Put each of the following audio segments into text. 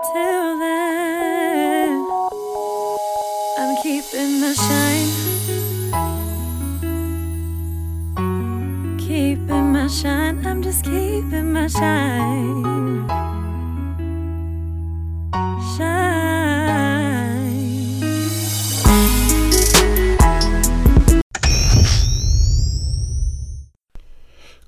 Till then, I'm keeping my shine. Keeping my shine. I'm just keeping my. Shine.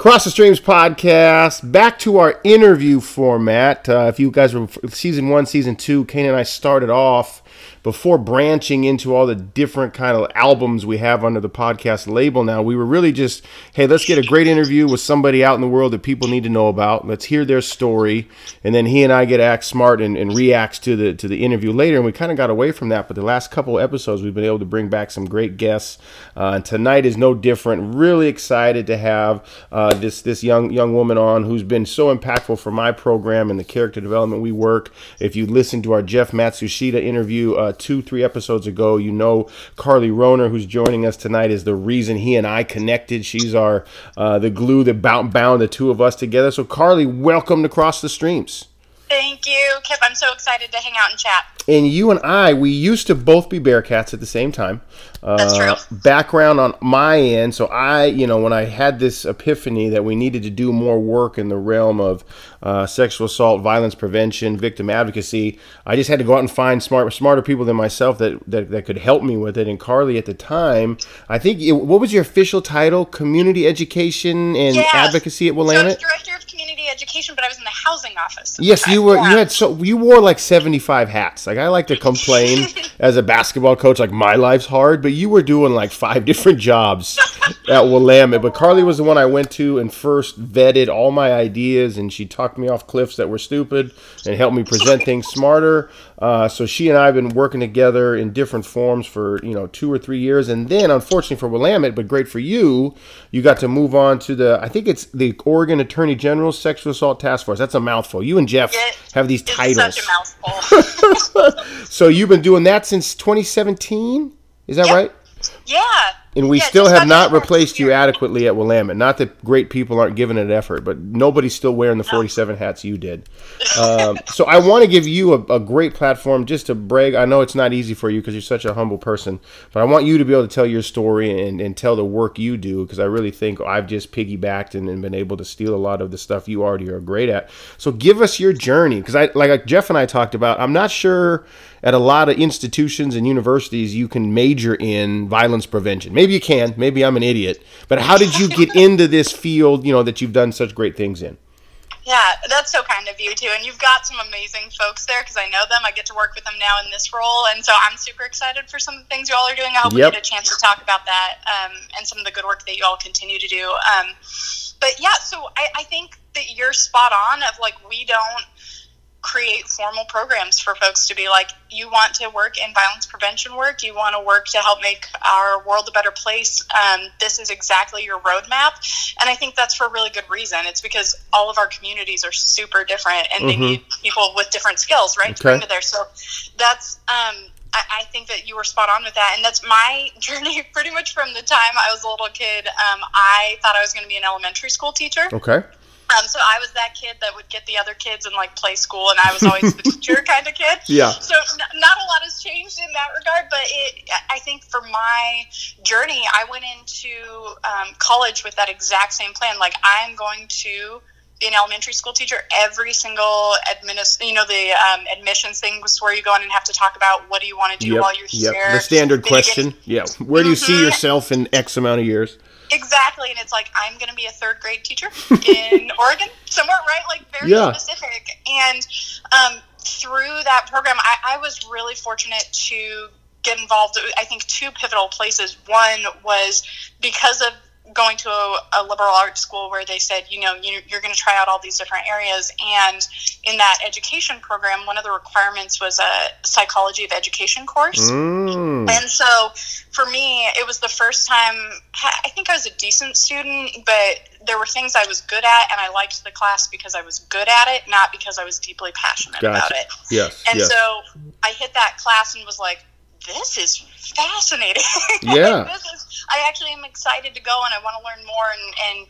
Cross the Streams podcast. Back to our interview format. Uh, if you guys were season one, season two, Kane and I started off before branching into all the different kind of albums we have under the podcast label now, we were really just, hey, let's get a great interview with somebody out in the world that people need to know about. Let's hear their story. And then he and I get act smart and, and reacts to the to the interview later. And we kind of got away from that. But the last couple episodes, we've been able to bring back some great guests. Uh, and tonight is no different. Really excited to have uh, this this young young woman on who's been so impactful for my program and the character development we work. If you listen to our Jeff Matsushita interview uh, two, three episodes ago, you know Carly Roner, who's joining us tonight, is the reason he and I connected. She's our uh, the glue that bound, bound the two of us together. So, Carly, welcome to Cross the Streams. Thank you, Kip. I'm so excited to hang out and chat. And you and I, we used to both be Bearcats at the same time. Uh. Background on my end, so I, you know, when I had this epiphany that we needed to do more work in the realm of uh, sexual assault, violence prevention, victim advocacy, I just had to go out and find smart, smarter people than myself that, that, that could help me with it. And Carly, at the time, I think, it, what was your official title? Community Education and Yes. Advocacy at Willamette? So I was director of community education, but I was in the housing office. Yes, you were. Yeah. You had so you wore like seventy five hats. Like I like to complain as a basketball coach, like my life's hard, but you were doing like five different jobs at Willamette. But Carly was the one I went to and first vetted all my ideas, and she talked me off cliffs that were stupid and helped me present things smarter. Uh, so she and I have been working together in different forms for you know two or three years, and then unfortunately for Willamette, but great for you, you got to move on to the I think it's the Oregon Attorney General's Sexual Assault Task Force. That's a mouthful. You and Jeff It have these titles. such a mouthful. So you've been doing that since 2017. Is that Yep. right? yeah. And we Yeah, still have not replaced you adequately at Willamette. Not that great people aren't giving it effort, but nobody's still wearing the 47 hats you did. Um, so I want to give you a, a great platform just to brag. I know it's not easy for you because you're such a humble person, but I want you to be able to tell your story and, and tell the work you do because I really think I've just piggybacked and, and been able to steal a lot of the stuff you already are great at. So give us your journey because I like Jeff and I talked about. I'm not sure at a lot of institutions and universities you can major in violence prevention. Maybe you can. Maybe I'm an idiot. But how did you get into this field? You know that you've done such great things in. Yeah, that's so kind of you too. And you've got some amazing folks there because I know them. I get to work with them now in this role, and so I'm super excited for some of the things you all are doing. I hope Yep. we get a chance to talk about that um, and some of the good work that you all continue to do. Um, but yeah, so I, I think that you're spot on. Of like, we don't create formal programs for folks to be like, you want to work in violence prevention work, you want to work to help make our world a better place. Um, this is exactly your roadmap. And I think that's for a really good reason. It's because all of our communities are super different and they Mhm. need people with different skills, right? To Okay. bring to there. So that's, um, I, I think that you were spot on with that. And that's my journey pretty much from the time I was a little kid. Um, I thought I was going to be an elementary school teacher. Okay. Um, so I was that kid that would get the other kids and like play school, and I was always the teacher kind of kid. Yeah. So n- not a lot has changed in that regard, but it, I think for my journey, I went into um, college with that exact same plan. Like I'm going to be an elementary school teacher. Every single administ, you know, the um, admissions thing was where you go in and have to talk about what do you want to do Yep. while you're Yep. here. The standard Then you get- question. Yeah. Where do you see Mhm. yourself in X amount of years? Exactly, and it's like I'm going to be a third grade teacher in Oregon, somewhere, right? Like very Yeah. specific. And um, through that program, I, I was really fortunate to get involved. I think two pivotal places. One was because of going to a, a liberal arts school where they said, you know, you, you're going to try out all these different areas. And in that education program, one of the requirements was a psychology of education course. Mm. And so for me, it was the first time, I think I was a decent student, but there were things I was good at, and I liked the class because I was good at it, not because I was deeply passionate Gotcha. about it. Yes. And yes. so I hit that class and was like, this is fascinating. Yeah. this is, I actually am excited to go and I want to learn more. And, and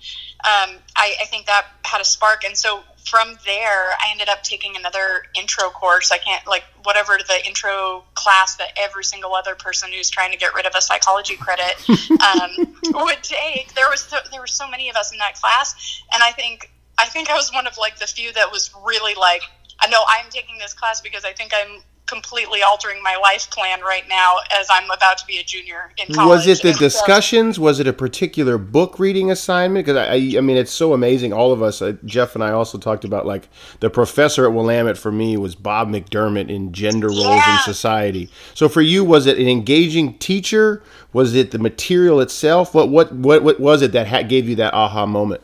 um, I, I think that had a spark. And so from there, I ended up taking another intro course. I can't like whatever the intro class that every single other person who's trying to get rid of a psychology credit um, would take. There was th- there were so many of us in that class, and I think I think I was one of like the few that was really like, I know I'm taking this class because I think I'm completely altering my life plan right now as I'm about to be a junior in college. Was it the And so- discussions? Was it a particular book reading assignment? Because I, I, I mean, it's so amazing. All of us, uh, Jeff and I, also talked about like the professor at Willamette for me was Bob McDermott in Gender Roles in Society. So for you, was it an engaging teacher? Was it the material itself? What what what, what was it that ha- gave you that aha moment?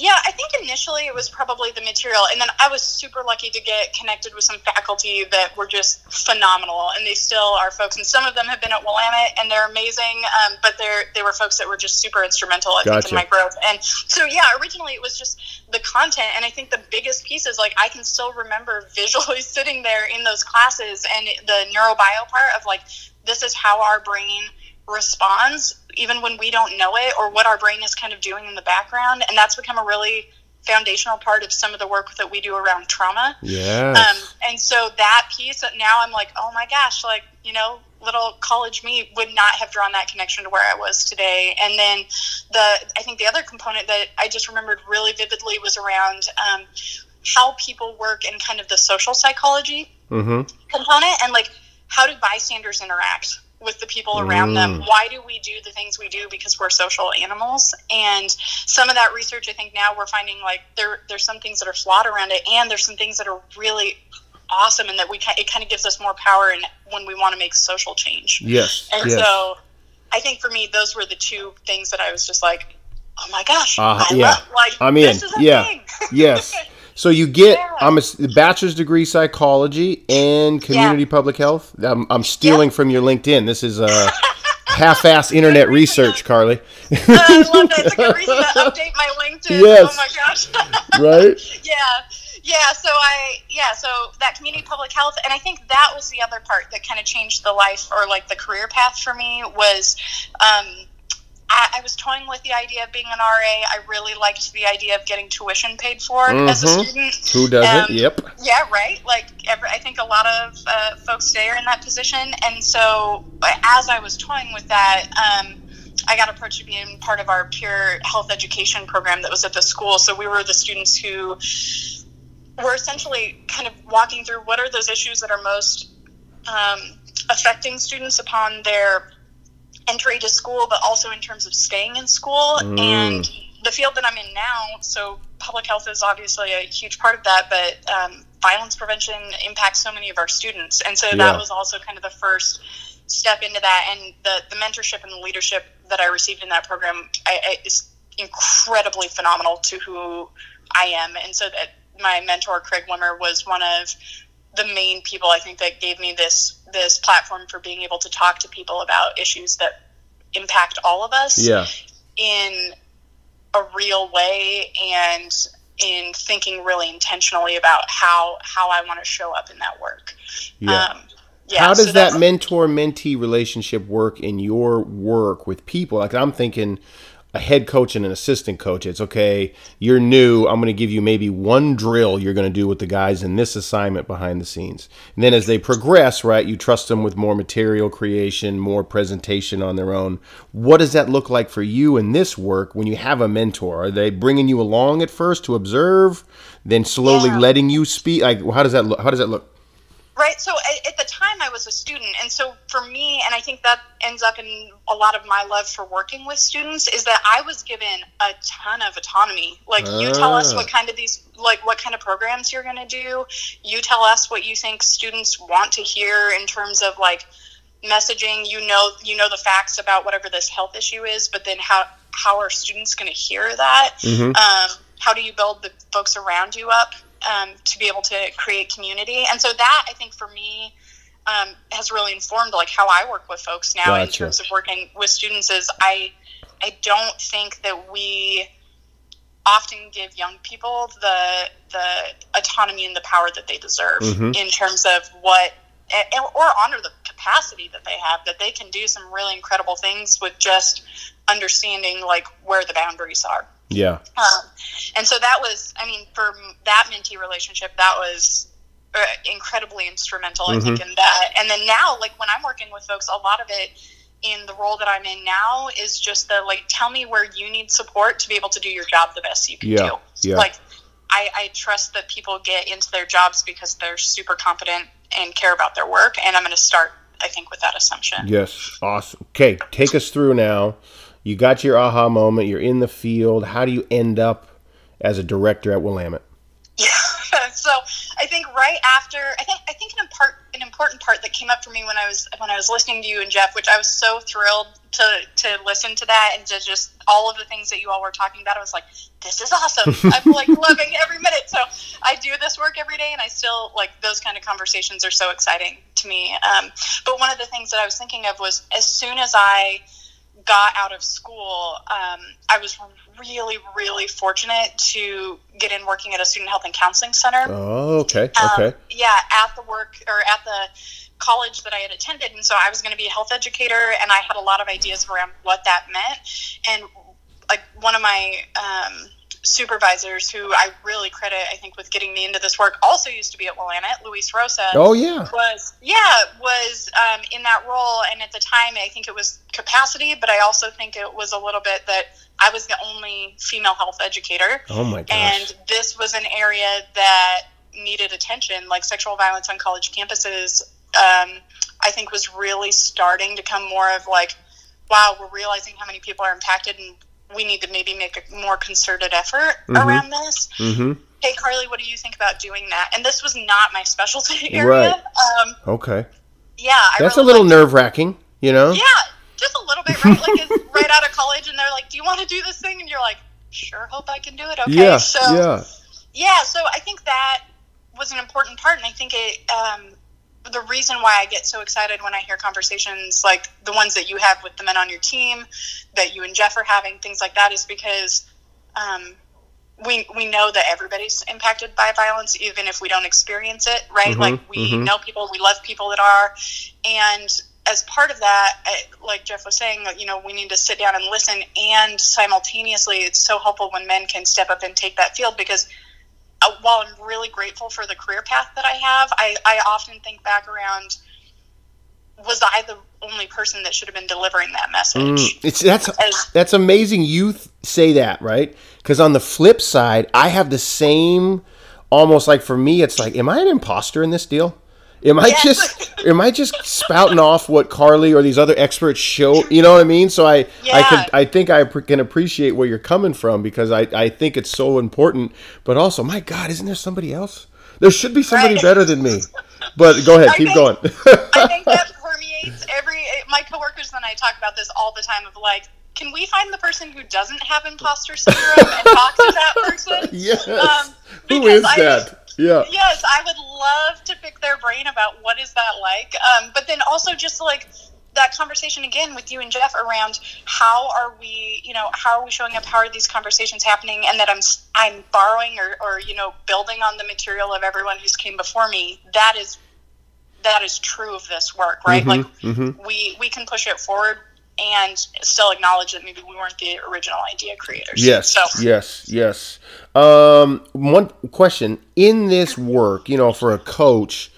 Yeah, I think initially it was probably the material, and then I was super lucky to get connected with some faculty that were just phenomenal, and they still are folks. And some of them have been at Willamette, and they're amazing. Um, but they're they were folks that were just super instrumental, I think, in my growth. And so yeah, originally it was just the content, and I think the biggest piece is like I can still remember visually sitting there in those classes and the neurobio part of like this is how our brain responds even when we don't know it or what our brain is kind of doing in the background and that's become a really foundational part of some of the work that we do around trauma Yes. um, and so that piece now i'm like oh my gosh like you know little college me would not have drawn that connection to where i was today and then the i think the other component that i just remembered really vividly was around um, how people work in kind of the social psychology mm-hmm. component and like how do bystanders interact with the people around them why do we do the things we do because we're social animals and some of that research i think now we're finding like there there's some things that are flawed around it and there's some things that are really awesome and that we it kind of gives us more power in when we want to make social change Yes. and yes. so i think for me those were the two things that i was just like oh my gosh Uh, I yeah. love, like I'm in. is a Yeah. thing. yes. So you get Yeah. I'm a bachelor's degree psychology and community public health. I'm, I'm stealing from your LinkedIn. This is uh, half-ass internet research, Carly. I love that. It's a reason to update my LinkedIn. Yes. Oh my gosh. right? yeah. Yeah. So I, yeah. So that community public health. And I think that was the other part that kind of changed the life or like the career path for me was, um, I, I was toying with the idea of being an RA. I really liked the idea of getting tuition paid for as a Mhm. student. Who doesn't? Um, yep. Yeah, right. Like every, I think a lot of uh, folks today are in that position, and so as I was toying with that, um, I got approached to being part of our peer health education program that was at the school. So we were the students who were essentially kind of walking through what are those issues that are most um, affecting students upon their entry to school, but also in terms of staying in school. Mm. And the field that I'm in now, so public health is obviously a huge part of that, but um, violence prevention impacts so many of our students. And so Yeah. that was also kind of the first step into that. And the, the mentorship and the leadership that I received in that program I, I, is incredibly phenomenal to who I am. And so that my mentor, Craig Wimmer, was one of the main people I think that gave me this this platform for being able to talk to people about issues that impact all of us Yeah. in a real way and in thinking really intentionally about how how I want to show up in that work. Yeah. Um, yeah, How so does that mentor mentee relationship work in your work with people? Like I'm thinking a head coach and an assistant coach. It's okay, you're new. I'm going to give you maybe one drill you're going to do with the guys in this assignment behind the scenes. And then as they progress, right, you trust them with more material creation, more presentation on their own. What does that look like for you in this work when you have a mentor? Are they bringing you along at first to observe, then slowly Yeah. letting you speak? Like how does that look? How does that look? Right. So at, the was a student, and so for me, and I think that ends up in a lot of my love for working with students is that I was given a ton of autonomy. Like you tell us Ah. what kind of these, like what kind of programs you're going to do. You tell us what you think students want to hear in terms of like messaging. You know, you know the facts about whatever this health issue is, but then how how are students going to hear that? Mhm. Um, how do you build the folks around you up um, to be able to create community? And so that I think for me um, has really informed like how I work with folks now in terms of working with students. Is I I don't think that we often give young people the the autonomy and the power that they deserve Mhm. in terms of what or honor the capacity that they have that they can do some really incredible things with just understanding like where the boundaries are Yeah. Um, and so that was, I mean, for that mentee relationship, that was uh, incredibly instrumental, I think, in that. And then now, like when I'm working with folks, a lot of it in the role that I'm in now is just the like, tell me where you need support to be able to do your job the best you can Yeah, do. yeah. Like, I, I trust that people get into their jobs because they're super competent and care about their work. And I'm going to start, I think, with that assumption. Yes. Awesome. Okay, take us through now. You got your aha moment. You're in the field. How do you end up as a director at Willamette? Yeah. so I think right after I think I think an important an important part that came up for me when I was when I was listening to you and Jeff, which I was so thrilled to to listen to that and to just all of the things that you all were talking about. I was like, this is awesome. I'm like loving every minute. So I do this work every day, and I still like those kind of conversations are so exciting to me. Um, but one of the things that I was thinking of was as soon as I got out of school, um, I was really, really fortunate to get in working at a student health and counseling center. Oh, okay. Um, Okay. yeah, at the work or at the college that I had attended. And so I was going to be a health educator, and I had a lot of ideas around what that meant. And like one of my um, supervisors, who I really credit, I think, with getting me into this work, also used to be at Willamette, Luis Rosa Oh, yeah. was yeah was um, in that role. And at the time i think it was capacity but i also think it was a little bit that i was the only female health educator. Oh, my gosh. and this was an area that needed attention. Like sexual violence on college campuses um, i think was really starting to come more of like wow we're realizing how many people are impacted and we need to maybe make a more concerted effort Mhm. around this Mm-hmm. hey carly what do you think about doing that and this was not my specialty Right. area um, Okay. yeah I That's a little nerve wracking, you know? yeah just a little bit right like it's right out of college and they're like do you want to do this thing and you're like sure hope i can do it okay Yeah. so yeah. yeah so i think that was an important part and i think it um, the reason why i get so excited when i hear conversations like the ones that you have with the men on your team that you and jeff are having things like that is because um, we, we know that everybody's impacted by violence even if we don't experience it right Mhm, like we mhm. know people we love people that are and as part of that I, like jeff was saying you know we need to sit down and listen and simultaneously it's so helpful when men can step up and take that field because uh, while i'm really grateful for the career path that i have i, I often think back around was i the only person that should have been delivering that message Mm, it's that's As- that's amazing. You th- say that right because on the flip side, I have the same. Almost like for me, it's like, am I an imposter in this deal? Am I Yes. just am I just spouting off what Carly or these other experts show? You know what I mean? So I I Yeah. could I think I can appreciate where you're coming from because I I think it's so important. But also, my God, isn't there somebody else? There should be somebody Right. better than me. But go ahead, I keep think- going. I think that permeates every. My coworkers and I talk about this all the time. Of like, can we find the person who doesn't have imposter syndrome and talk to that person? yes. Um, Who is I- that? Yeah. Yes, I would love to pick their brain about what is that like. Um, but then also just like that conversation again with you and Jeff around how are we, you know, how are we showing up? How are these conversations happening? And that I'm I'm borrowing or, or you know building on the material of everyone who's came before me. That is that is true of this work, right? Like mhm. we we can push it forward and still acknowledge that maybe we weren't the original idea creators. Yes, So yes, yes. Um, one question in this work, you know, for a coach,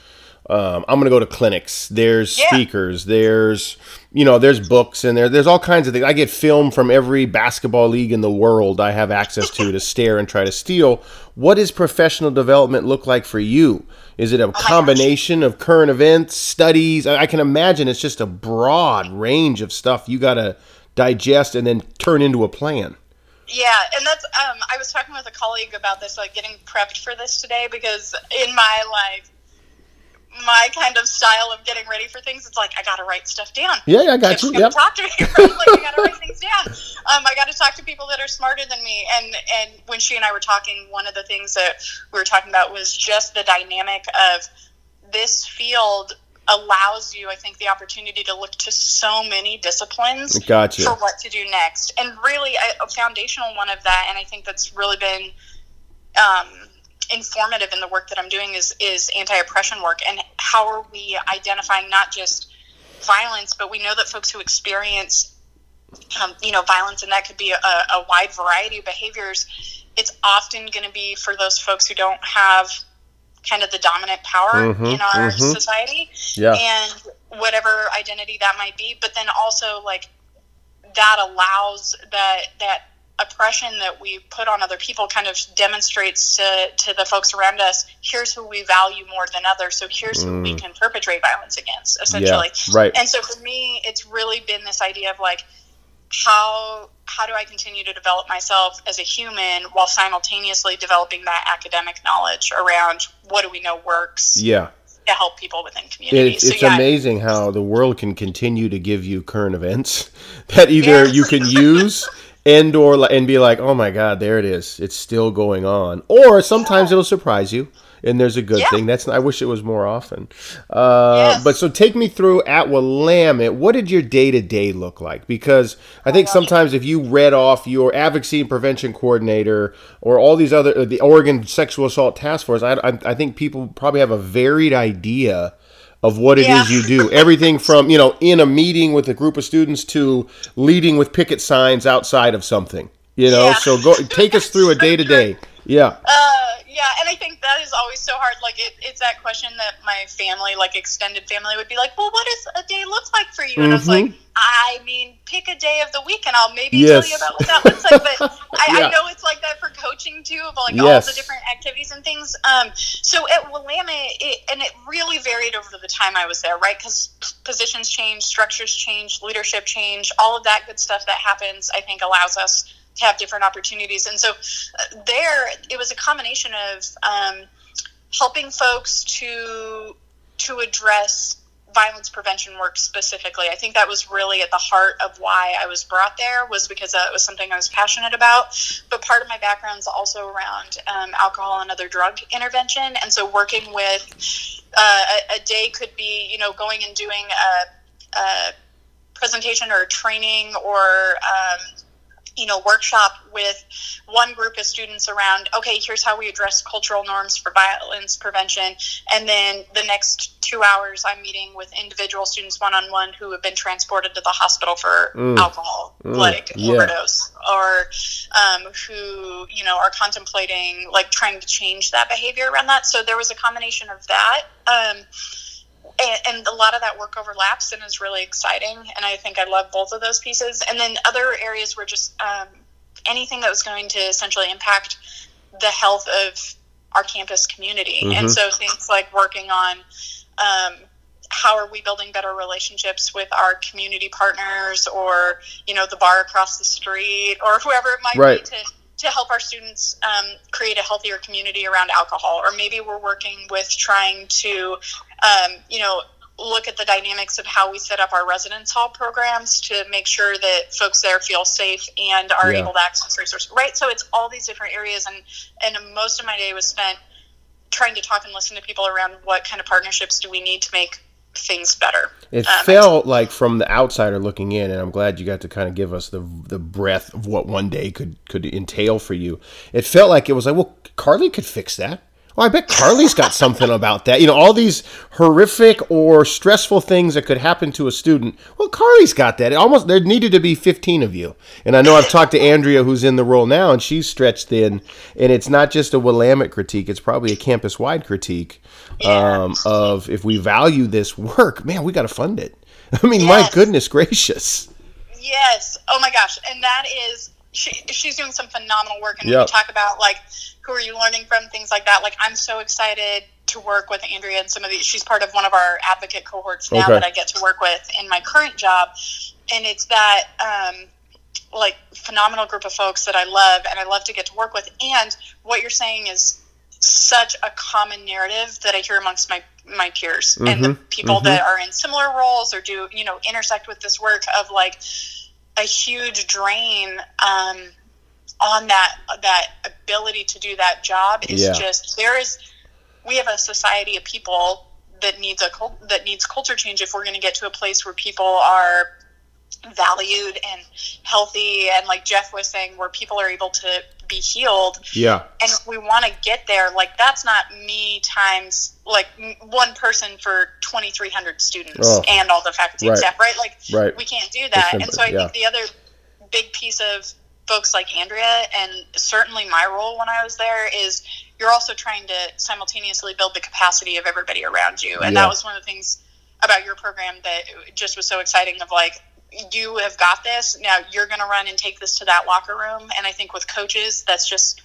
um, I'm going to go to clinics. There's Yeah. speakers. There's, you know, there's books and there. There's all kinds of things. I get film from every basketball league in the world. I have access to to stare and try to steal. What does professional development look like for you? Is it a combination of current events, studies? I can imagine it's just a broad range of stuff you got to digest and then turn into a plan. Yeah, and that's um, I was talking with a colleague about this, like getting prepped for this today, because in my like my kind of style of getting ready for things, it's like I got to write stuff down. Yeah, yeah, I got Kip's you. Yep. talk to me. Right? Like I got to write things down. Um, I got to talk to people that are smarter than me. And and when she and I were talking, one of the things that we were talking about was just the dynamic of this field allows you, I think, the opportunity to look to so many disciplines Gotcha. for what to do next. And really, a, a foundational one of that, and I think that's really been um, informative in the work that I'm doing is is anti oppression work and how are we identifying not just violence, but we know that folks who experience um, you know, violence, and that could be a, a wide variety of behaviors. It's often going to be for those folks who don't have kind of the dominant power Mhm, in our mhm. society Yeah. and whatever identity that might be but then also like that allows that that oppression that we put on other people kind of demonstrates to, to the folks around us here's who we value more than others so here's who we can perpetrate violence against essentially Mm. right. and so for me it's really been this idea of like how how do i continue to develop myself as a human while simultaneously developing that academic knowledge around what do we know works Yeah. to help people within communities. It's, it's so yeah, amazing how the world can continue to give you current events that either Yeah. you can use and or and be like, oh my god, there it is, it's still going on, or sometimes it'll surprise you, and there's a good Yeah. thing. That's I wish it was more often. Uh, Yes. But so take me through at Willamette. What did your day to day look like? Because I think sometimes if you read off your advocacy and prevention coordinator or all these other uh, the Oregon Sexual Assault Task Force, I, I, I think people probably have a varied idea of what it is Yeah. you do. Everything from you know in a meeting with a group of students to leading with picket signs outside of something. You know, Yeah. so go take us through a day to day. Yeah. Uh, yeah, and I think that is always so hard. Like, it, it's that question that my family, like extended family, would be like, "Well, what does a day look like for you?" And I was like, "I mean, pick a day of the week, and I'll maybe Mm-hmm. Yes. tell you about what that looks like." But I, Yeah. I know it's like that for coaching too, of like all the different activities and things. Um, so at Willamette, it, and it really varied over the time I was there, right? Because positions change, structures change, leadership change, all of that good stuff that happens. I think allows us to have different opportunities. And so uh, there, it was a combination of um, helping folks to to address violence prevention work specifically. I think that was really at the heart of why I was brought there was because it was something I was passionate about. But part of my background is also around um, alcohol and other drug intervention, and so working with uh, a, a day could be you know going and doing a, a presentation or a training or um, you know workshop with one group of students around okay here's how we address cultural norms for violence prevention and then the next two hours i'm meeting with individual students one-on-one who have been transported to the hospital for Mm. alcohol like yeah. overdose or um, who you know are contemplating like trying to change that behavior around that so there was a combination of that um, and, and a lot of that work overlaps and is really exciting and i think i love both of those pieces. And then other areas were just um, anything that was going to essentially impact the health of our campus community. And so things like working on um, how are we building better relationships with our community partners or you know the bar across the street or whoever it might Right. be to to help our students um, create a healthier community around alcohol. Or maybe we're working with trying to um, you know look at the dynamics of how we set up our residence hall programs to make sure that folks there feel safe and are Yeah. able to access resources right so it's all these different areas and and most of my day was spent trying to talk and listen to people around what kind of partnerships do we need to make things better It Um, felt like from the outsider looking in, and I'm glad you got to kind of give us the the breadth of what one day could could entail for you. It felt like it was like, well, Carly could fix that. Oh, I bet Carly's got something about that. You know, all these horrific or stressful things that could happen to a student. Well, Carly's got that. It almost there needed to be 15 of you. And I know I've talked to Andrea, who's in the role now, and she's stretched thin. And it's not just a Willamette critique; it's probably a campus-wide critique um, of if we value this work, man, we got to fund it. I mean, my goodness gracious. Yes. Oh my gosh. And that is she, she's doing some phenomenal work. And Yep. you talk about like who are you learning from, things like that. Like I'm so excited to work with Andrea and some of these. She's part of one of our advocate cohorts now Okay. that I get to work with in my current job, and it's that. Um, like phenomenal group of folks that I love and I love to get to work with. And what you're saying is such a common narrative that I hear amongst my my peers and the people that are in similar roles or do you know intersect with this work of like a huge drain um, on that that ability to do that job is Yeah. just there is we have a society of people that needs a that needs culture change if we're going to get to a place where people are valued and healthy and like Jeff was saying where people are able to be healed Yeah. and if we want to get there like that's not me times like one person for 2300 students Oh. and all the faculty Right. and staff right like Right. we can't do that and so i simple, think the other big piece of folks like Andrea and certainly my role when I was there is you're also trying to simultaneously build the capacity of everybody around you. And Yeah. that was one of the things about your program that just was so exciting of like you have got this. Now you're going to run and take this to that locker room. And I think with coaches, that's just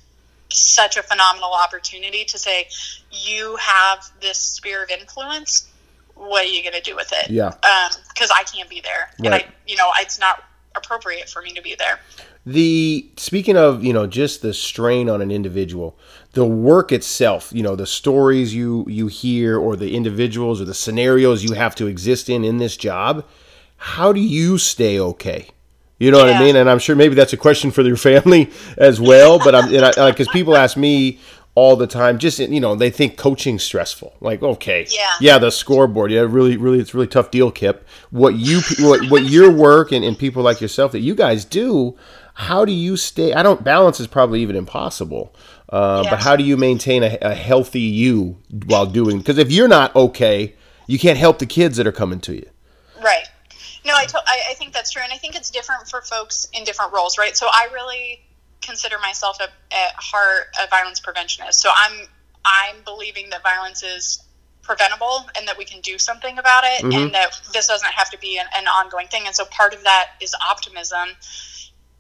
such a phenomenal opportunity to say, you have this sphere of influence. What are you going to do with it? Yeah. Um, because I can't be there. And I, you know, it's not appropriate for me to be there. The speaking of you know just the strain on an individual, the work itself, you know the stories you you hear or the individuals or the scenarios you have to exist in in this job. How do you stay okay? You know what I mean? And I'm sure maybe that's a question for your family as well. But I'm because people ask me all the time, just you know, they think coaching stressful. Like, okay, Yeah. yeah, the scoreboard, yeah, really, really, it's a really tough deal, Kip. What you, what, what your work and, and people like yourself that you guys do, how do you stay? I don't balance is probably even impossible. Uh, But how do you maintain a, a healthy you while doing? Because if you're not okay, you can't help the kids that are coming to you. Right. No, I, to- I, I think that's true, and I think it's different for folks in different roles, right? So I really consider myself a, at heart a violence preventionist. So I'm I'm believing that violence is preventable and that we can do something about it, and that this doesn't have to be an, an ongoing thing. And so part of that is optimism.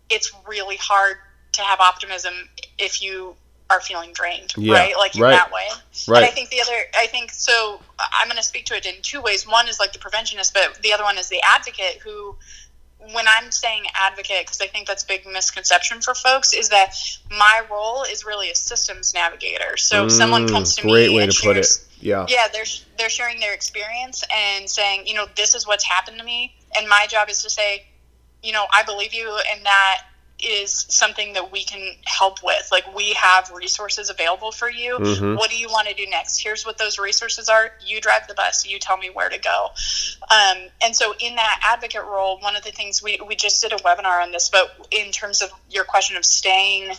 It's really hard to have optimism if you are feeling drained, Yeah, right? Like in right. that way. Right. And I think the other, I think so. I'm going to speak to it in two ways. One is like the preventionist, but the other one is the advocate who, when I'm saying advocate, because I think that's a big misconception for folks, is that my role is really a systems navigator. So if someone Mm, comes to great me way and to put it. shares- Yeah. yeah, they're they're sharing their experience and saying, you know, this is what's happened to me, and my job is to say, you know, I believe you, and that is something that we can help with. Like we have resources available for you. Mhm. What do you want to do next? Here's what those resources are. You drive the bus. You tell me where to go. Um, and so in that advocate role, one of the things we we just did a webinar on this, but in terms of your question of staying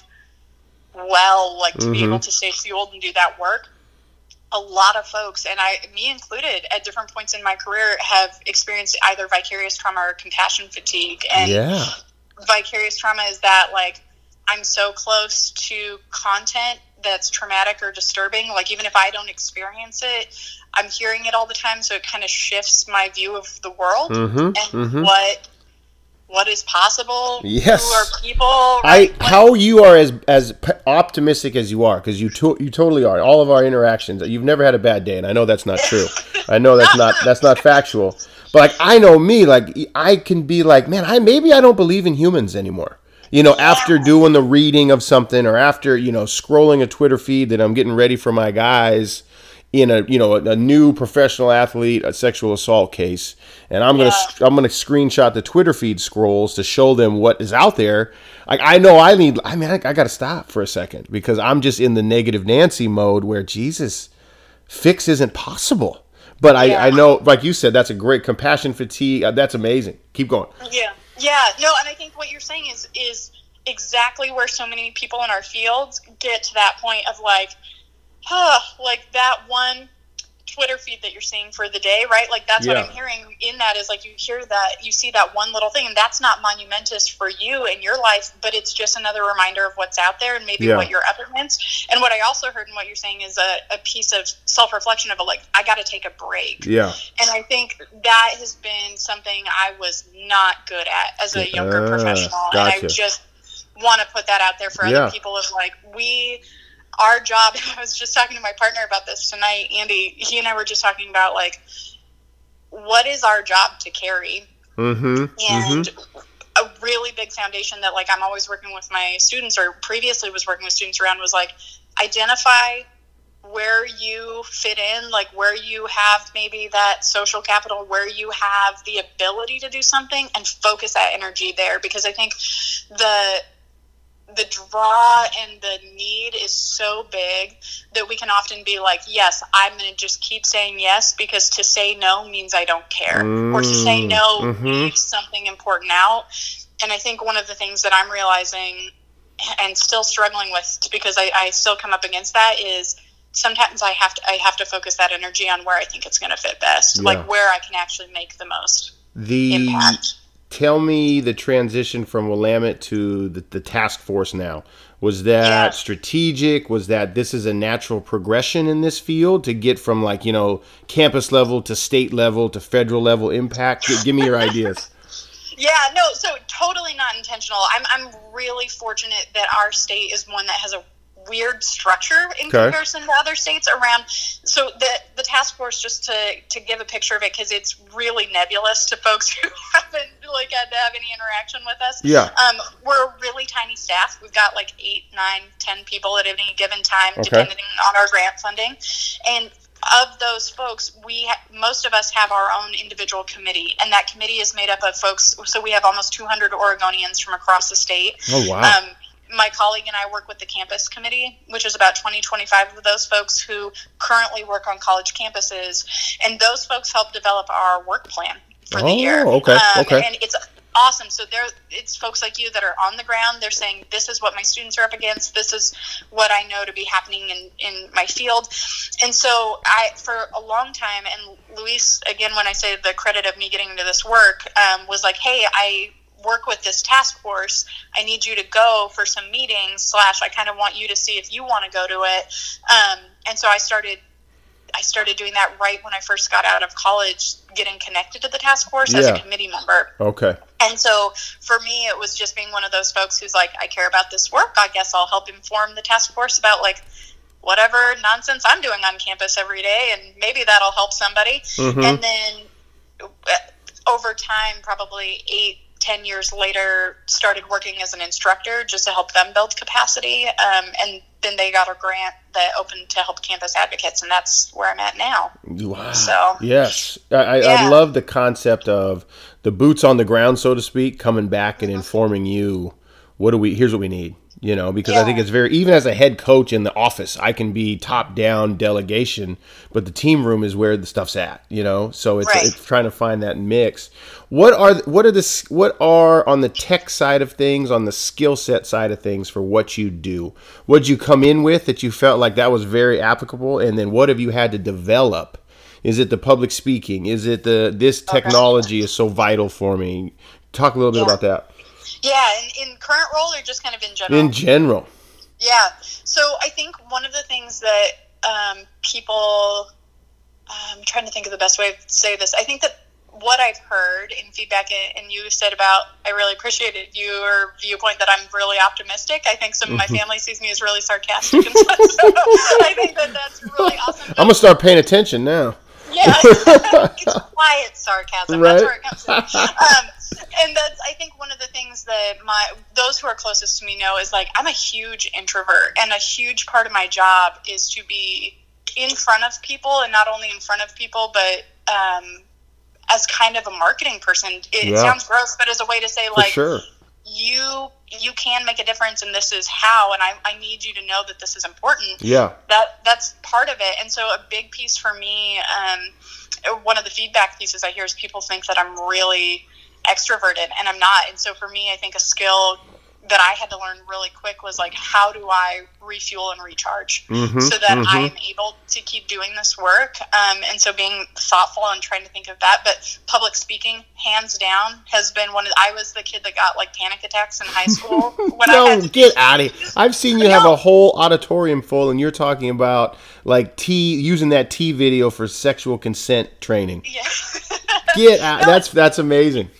well, like to be Mhm. able to stay fueled and do that work a lot of folks, and I, me included, at different points in my career, have experienced either vicarious trauma or compassion fatigue. And Yeah. vicarious trauma is that like I'm so close to content that's traumatic or disturbing. Like even if I don't experience it, I'm hearing it all the time, so it kind of shifts my view of the world Mhm, and mhm. what what is possible. Yes. Who are people? I right? What- how you are as as optimistic as you are because you to, you totally are. All of our interactions, you've never had a bad day, and I know that's not true. I know that's not that's not factual. But like I know me, like I can be like, man, I maybe I don't believe in humans anymore. You know, after doing the reading of something or after you know scrolling a Twitter feed that I'm getting ready for my guys in a you know a, a new professional athlete a sexual assault case and i'm gonna i'm gonna screenshot the twitter feed scrolls to show them what is out there. Like i know i need i mean i, I gotta stop for a second because i'm just in the negative nancy mode where jesus fix isn't possible. But i Yeah. i know like you said that's a great compassion fatigue. Uh, that's amazing. Keep going. Yeah, yeah, no, and I think what you're saying is is exactly where so many people in our fields get to that point of like, huh, like that one Twitter feed that you're seeing for the day, right? Like that's Yeah. what I'm hearing in that is like you hear that you see that one little thing, and that's not monumentous for you in your life, but it's just another reminder of what's out there and maybe Yeah. what you're up against. And what I also heard in what you're saying is a, a piece of self reflection of a like, I got to take a break. yeah And I think that has been something I was not good at as a younger Ah, professional. And I just want to put that out there for Yeah. other people of like, we, our job, I was just talking to my partner about this tonight, Andy. He and I were just talking about like, what is our job to carry? mm-hmm and a really big foundation that like i'm always working with my students or previously was working with students around was like identify where you fit in like where you have maybe that social capital where you have the ability to do something and focus that energy there because i think the the draw and the need is so big that we can often be like, yes, I'm going to just keep saying yes because to say no means I don't care. or to say Mm, no mhm. leaves something important out. And I think one of the things that I'm realizing and still struggling with because I, I still come up against that is sometimes I have to I have to focus that energy on where I think it's going to fit best, Yeah. like where I can actually make the most the impact. Tell me the transition from Willamette to the, the task force now. Was that Yeah. strategic? Was that this is a natural progression in this field to get from like, you know, campus level to state level to federal level impact? Give me your ideas. Yeah, no, so totally not intentional. I'm I'm really fortunate that our state is one that has a weird structure in Okay. comparison to other states around so the the task force just to to give a picture of it because it's really nebulous to folks who haven't like had to have any interaction with us Yeah. um, we're a really tiny staff we've got like eight nine ten people at any given time Okay. depending on our grant funding and of those folks, we ha- most of us have our own individual committee, and that committee is made up of folks. So we have almost 200 Oregonians from across the state. Oh wow. Um, my colleague and I work with the campus committee, which is about 20, 25 of those folks who currently work on college campuses, and those folks help develop our work plan for Oh, the year. okay, Um, okay. And it's awesome. So there, it's folks like you that are on the ground. They're saying, "This is what my students are up against. This is what I know to be happening in in my field." And so I, for a long time, and Luis, again, when I say the credit of me getting into this work, um, was like, "Hey, I." work with this task force i need you to go for some meetings slash i kind of want you to see if you want to go to it um, and so i started i started doing that right when i first got out of college getting connected to the task force as a committee member okay. and so for me, it was just being one of those folks who's like, I care about this work. I guess I'll help inform the task force about like whatever nonsense I'm doing on campus every day, and maybe that'll help somebody. Mhm. And then uh, over time, probably eight, ten years later, started working as an instructor just to help them build capacity. Um, and then they got a grant that opened to help campus advocates, and that's where I'm at now. Wow. So- yes, I, I, I love the concept of the boots on the ground, so to speak, coming back Mm-hmm. and informing you what do we here's what we need. You know, because I think it's very even as a head coach in the office, I can be top down delegation, but the team room is where the stuff's at. You know, so it's Right. it's trying to find that mix. What are what are the what are on the tech side of things, on the skill set side of things for what you do? What'd you come in with that you felt like that was very applicable, and then what have you had to develop? Is it the public speaking? Is it the this technology is so vital for me? Talk a little bit Yeah. about that Yeah, in, in current role or just kind of in general? in general. Yeah. So I think one of the things that um, people, I'm trying to think of the best way to say this. I think that what I've heard in feedback, and you said about, I really appreciated your viewpoint that I'm really optimistic. I think some of my family sees me as really sarcastic, and stuff, so I think that that's really awesome. I'm gonna start paying attention now. Yeah, it's quiet sarcasm. Right. That's where it comes from. Um, and that's, I think, one of the things that my those who are closest to me know is like I'm a huge introvert, and a huge part of my job is to be in front of people, and not only in front of people, but um, as kind of a marketing person. It Yeah. sounds gross, but as a way to say For like sure. You you can make a difference, and this is how, and I, I need you to know that this is important. Yeah. that that's part of it. And so a big piece for me um, one of the feedback pieces i hear is people think that i'm really extroverted and i'm not. And so for me i think a skill that i had to learn really quick was like how do i refuel and recharge Mhm, so that mhm. i'm able to keep doing this work um, and so being thoughtful and trying to think of that but public speaking hands down has been one of i was the kid that got like panic attacks in high school when i No, had to get out of here. I've seen you have a whole auditorium full, and you're talking about like tea using that tea video for sexual consent training. yeah Get out. That's that's amazing.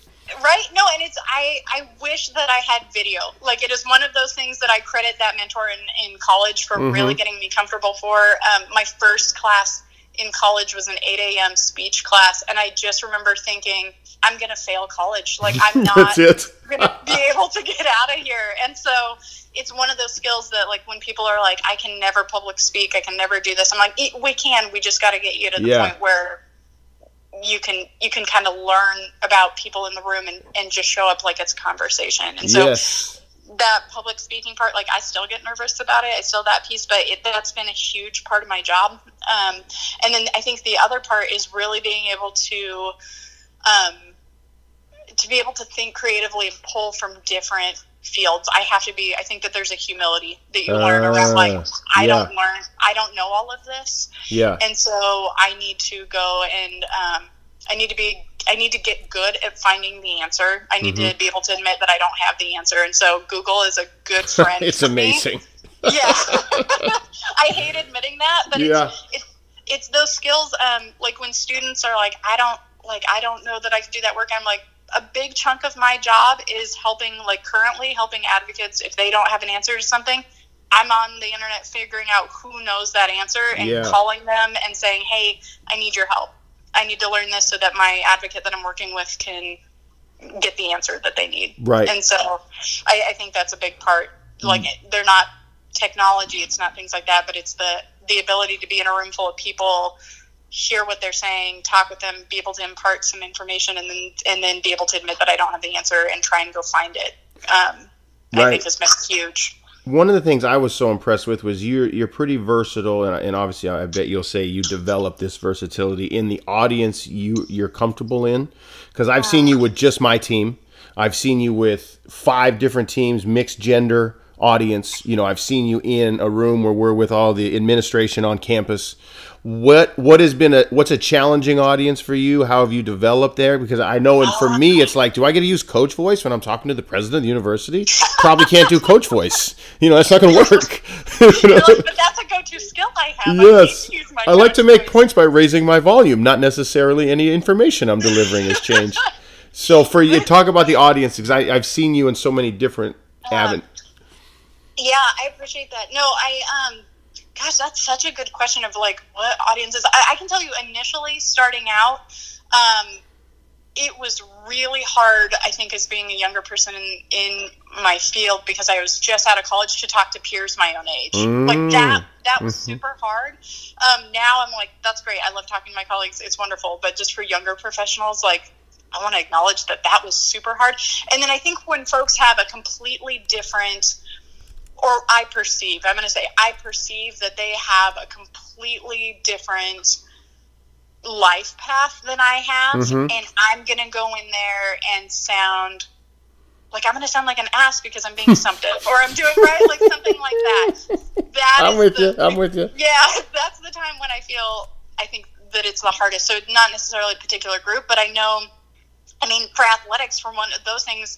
Right? No and it's i i wish that i had video. Like it is one of those things that i credit that mentor in, in college for really getting me comfortable for. Um, my first class in college was an 8 a.m speech class and i just remember thinking i'm gonna fail college. Like i'm not gonna be able to get out of here. And so it's one of those skills that like when people are like i can never public speak. I can never do this i'm like "E- we can. We just got to get you to the Yeah. point where you can you can kind of learn about people in the room and, and just show up like it's conversation. And so yes. that public speaking part like i still get nervous about it. I still that piece but it, that's been a huge part of my job. Um, and then i think the other part is really being able to um, to be able to think creatively and pull from different fields i have to be i think that there's a humility that you learn around like Ah, i yeah. don't learn i don't know all of this Yeah. and so I need to go and um, I need to be I need to get good at finding the answer. I need Mm-hmm. to be able to admit that I don't have the answer, and so Google is a good friend. it's amazing. Yeah, I hate admitting that, but Yeah. it's, it's it's those skills. Um, like when students are like, I don't like, I don't know that I can do that work. I'm like, a big chunk of my job is helping, like currently helping advocates if they don't have an answer to something. I'm on the internet figuring out who knows that answer and Yeah. calling them and saying, "Hey, I need your help. I need to learn this so that my advocate that I'm working with can get the answer that they need." Right. And so, I, I think that's a big part. Mm. Like they're not technology; it's not things like that, but it's the the ability to be in a room full of people, hear what they're saying, talk with them, be able to impart some information, and then and then be able to admit that I don't have the answer and try and go find it. Um, I think has been huge. One of the things I was so impressed with was you're you're pretty versatile, and, and obviously I bet you'll say you develop this versatility in the audience you you're comfortable in, because I've seen you with just my team, I've seen you with five different teams, mixed gender audience. You know, I've seen you in a room where we're with all the administration on campus. What what has been a what's a challenging audience for you? How have you developed there? Because I know, and for me, it's like, do I get to use coach voice when I'm talking to the president of the university? Probably can't do coach voice. You know, that's not going to work. You know? But that's a go-to skill I have. Yes, I, use my I like to make voice." points by raising my volume, not necessarily any information I'm delivering has changed. So for you, talk about the audience because I, I've seen you in so many different aven- Yeah, I appreciate that. No, I um, gosh, that's such a good question of like what audiences. I, I can tell you initially starting out, um, it was really hard. I think as being a younger person in, in my field because I was just out of college to talk to peers my own age. Like that, that was super hard. Um, now I'm like, that's great. I love talking to my colleagues. It's wonderful. But just for younger professionals, like. I want to acknowledge that that was super hard. And then I think when folks have a completely different or I perceive, I'm going to say, I perceive that they have a completely different life path than I have. Mhm. And I'm going to go in there and sound like I'm going to sound like an ass because I'm being assumptive or I'm doing right, like something like that. That I'm with the- you. I'm with you. yeah, that's the time when I feel I think that it's the hardest. So not necessarily a particular group, but I know. I mean, for athletics, for one of those things,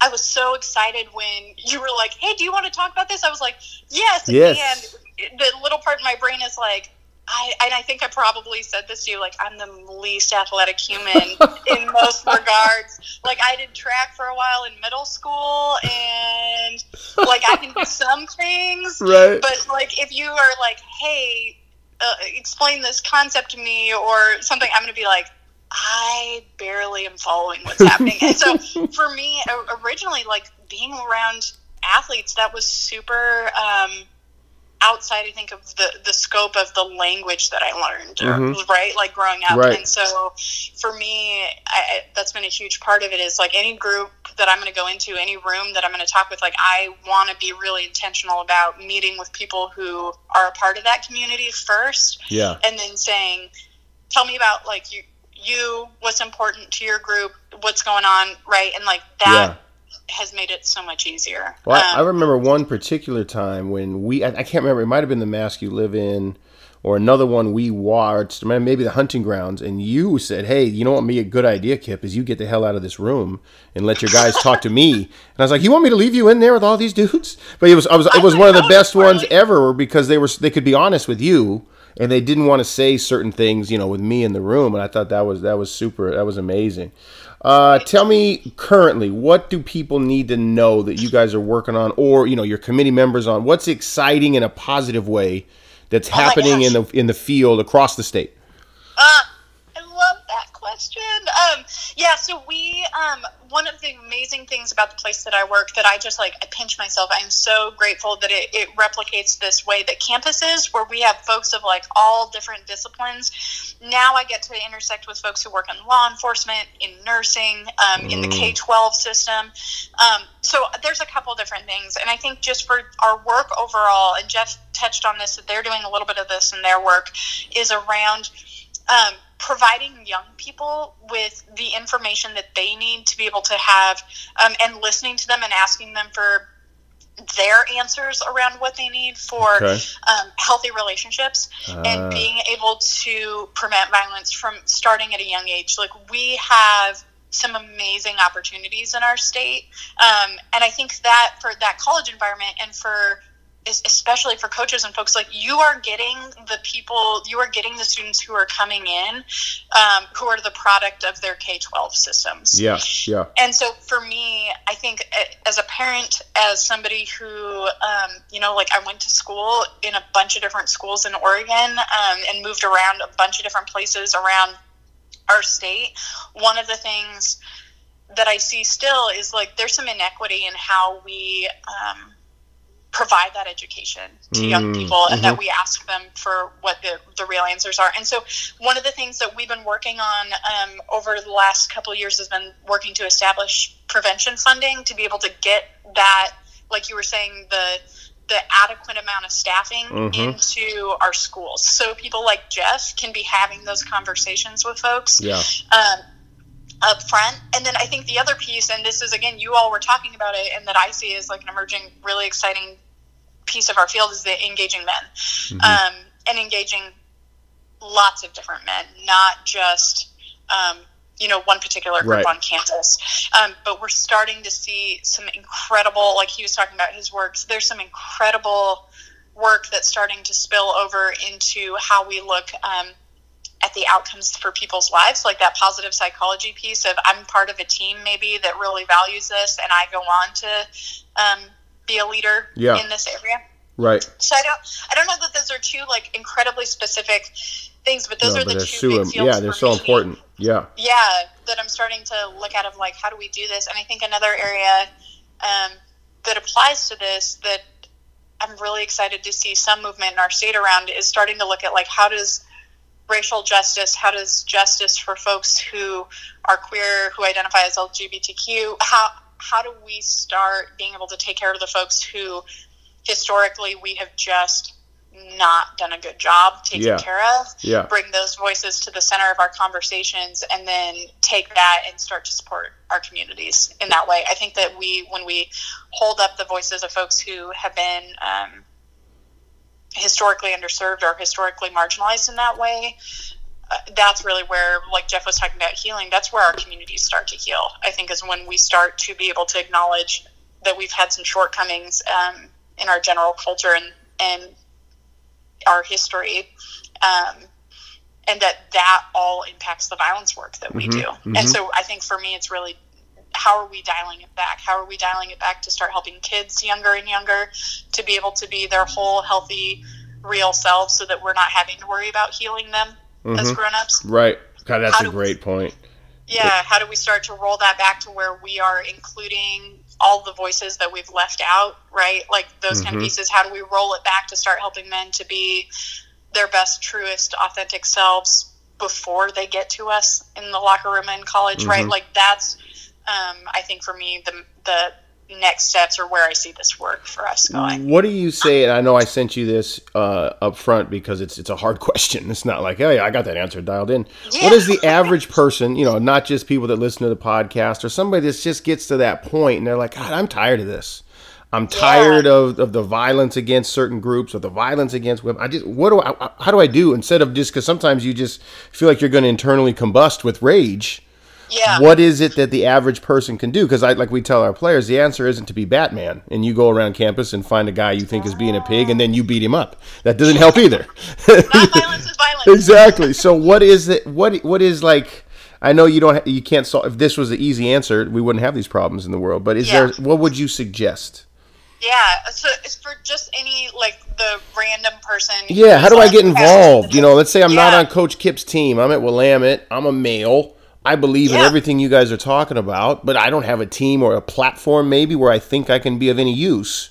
I was so excited when you were like, "Hey, do you want to talk about this?" I was like, "Yes." Yes. And the little part in my brain is like. I, and I think I probably said this to you, like I'm the least athletic human in most regards. Like I did track for a while in middle school, and like I can do some things, Right. but like if you are like hey uh, explain this concept to me or something i'm going to be like i barely am following what's happening and so for me originally like being around athletes that was super um, outside i think of the the scope of the language that i learned Mhm. right like growing up Right. and so for me I- that's been a huge part of it is like any group that i'm going to go into any room that i'm going to talk with like i want to be really intentional about meeting with people who are a part of that community first Yeah. and then saying tell me about like you you what's important to your group what's going on right? And like that has made it so much easier. Well, I, I Um, remember one particular time when we, I, I can't remember, it might have been the mask you live in or another one we watched, maybe the hunting grounds, and you said, hey, you know what be a good idea, Kip, is you get the hell out of this room and let your guys talk to me. And I was like, you want me to leave you in there with all these dudes? But it was, I was, it was one of the best ones ever because they were, they could be honest with you and they didn't want to say certain things, you know, with me in the room. And I thought that was, that was super, that was amazing. Uh, tell me currently, what do people need to know that you guys are working on, or you know, your committee members on? What's exciting in a positive way that's Oh happening in the in the field across the state? Uh, I love that question. Um, yeah, so we um, one of the amazing things about the place that I work that I just like I pinch myself. I'm so grateful that it, it replicates this way that campus is, where we have folks of like all different disciplines. Now I get to intersect with folks who work in law enforcement, in nursing, um, in the K twelve system. Um, so there's a couple different things, and I think just for our work overall, and Jeff touched on this that they're doing a little bit of this in their work, is around um, providing young people with the information that they need to be able to have um, and listening to them and asking them for their answers around what they need for Okay. um, healthy relationships Ah. and being able to prevent violence from starting at a young age. Like we have some amazing opportunities in our state, um, and I think that for that college environment and for especially for coaches and folks like you are getting the people you are getting the students who are coming in um, who are the product of their k-12 systems Yeah, yeah. and so for me i think uh, as a parent as somebody who um, you know like i went to school in a bunch of different schools in oregon um, and moved around a bunch of different places around our state one of the things that i see still is like there's some inequity in how we um, provide that education to young Mm, people and mhm. that we ask them for what the, the real answers are. And so, one of the things that we've been working on um, over the last couple of years has been working to establish prevention funding to be able to get that, like you were saying, the the adequate amount of staffing Mhm. into our schools so people like jeff can be having those conversations with folks Yeah. um, up front. And then I think the other piece, and this is again, you all were talking about it, and that I see as like an emerging, really exciting piece of our field is the engaging men, um, and engaging lots of different men, not just. Um, you know, one particular group Right. on campus. Um, but we're starting to see some incredible, like he was talking about his works, there's some incredible work that's starting to spill over into how we look um, at the outcomes for people's lives, like that positive psychology piece of I'm part of a team maybe that really values this, and I go on to um, be a leader Yeah. in this area. Right. So I don't, I don't know that those are two like incredibly specific things, but those no, are but the two big im- fields yeah, they're so me. important. Yeah. Yeah, that I'm starting to look at of like how do we do this, and I think another area um, that applies to this that I'm really excited to see some movement in our state around is starting to look at like how does racial justice, how does justice for folks who are queer, who identify as LGBTQ, how how do we start being able to take care of the folks who historically we have just not done a good job taking Yeah. care of Yeah. bring those voices to the center of our conversations and then take that and start to support our communities in that way. I think that we, when we hold up the voices of folks who have been um, historically underserved or historically marginalized in that way, uh, that's really where, like Jeff was talking about healing, that's where our communities start to heal. I think is when we start to be able to acknowledge that we've had some shortcomings um, in our general culture and, and our history. Um, and that that all impacts the violence work that we Mhm, do. mhm. And so I think for me, it's really how are we dialing it back? How are we dialing it back to start helping kids younger and younger to be able to be their whole healthy, real selves so that we're not having to worry about healing them as Mhm. grown-ups? Right. God, that's How a great point. Yeah, how do we start to roll that back to where we are including all the voices that we've left out, right? Like those kind Mhm. of pieces. How do we roll it back to start helping men to be their best, truest, authentic selves before they get to us in the locker room in college, right? Mhm. Like that's, um, I think for me, the the next steps or where I see this work for us going. What do you say? And I know I sent you this uh, up front because it's it's a hard question. It's not like, oh yeah, I got that answer dialed in. Yeah. What is the average person? You know, not just people that listen to the podcast or somebody that just gets to that point and they're like, God, I'm tired of this. I'm tired of, of the violence against certain groups or the violence against women. I just, what do I, how do I do instead of just, because sometimes you just feel like you're going to internally combust with rage. Yeah. What is it that the average person can do? Because I like we tell our players, the answer isn't to be Batman and you go around campus and find a guy you think is being a pig and then you beat him up. That doesn't help either. Not violence is violence. exactly. So what is it? What what is like? I know you don't. You can't solve. If this was the easy answer, we wouldn't have these problems in the world. But is Yeah. there? What would you suggest? Yeah, so it's for just any like the random person. Yeah. How do I get involved? You know, let's say I'm not on Coach Kip's team. I'm at Willamette. I'm a male. I believe in everything you guys are talking about, but I don't have a team or a platform maybe where I think I can be of any use.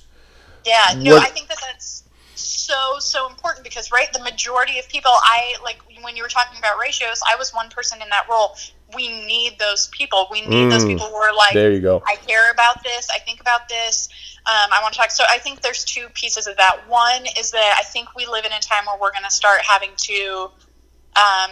Yeah, no, What- I think that that's so so important because right, the majority of people, I like when you were talking about ratios, I was one person in that role. We need those people. We need those Mm, people who are like, There you go. I care about this. I think about this. Um, I want to talk. So I think there's two pieces of that. One is that I think we live in a time where we're going to start having to um,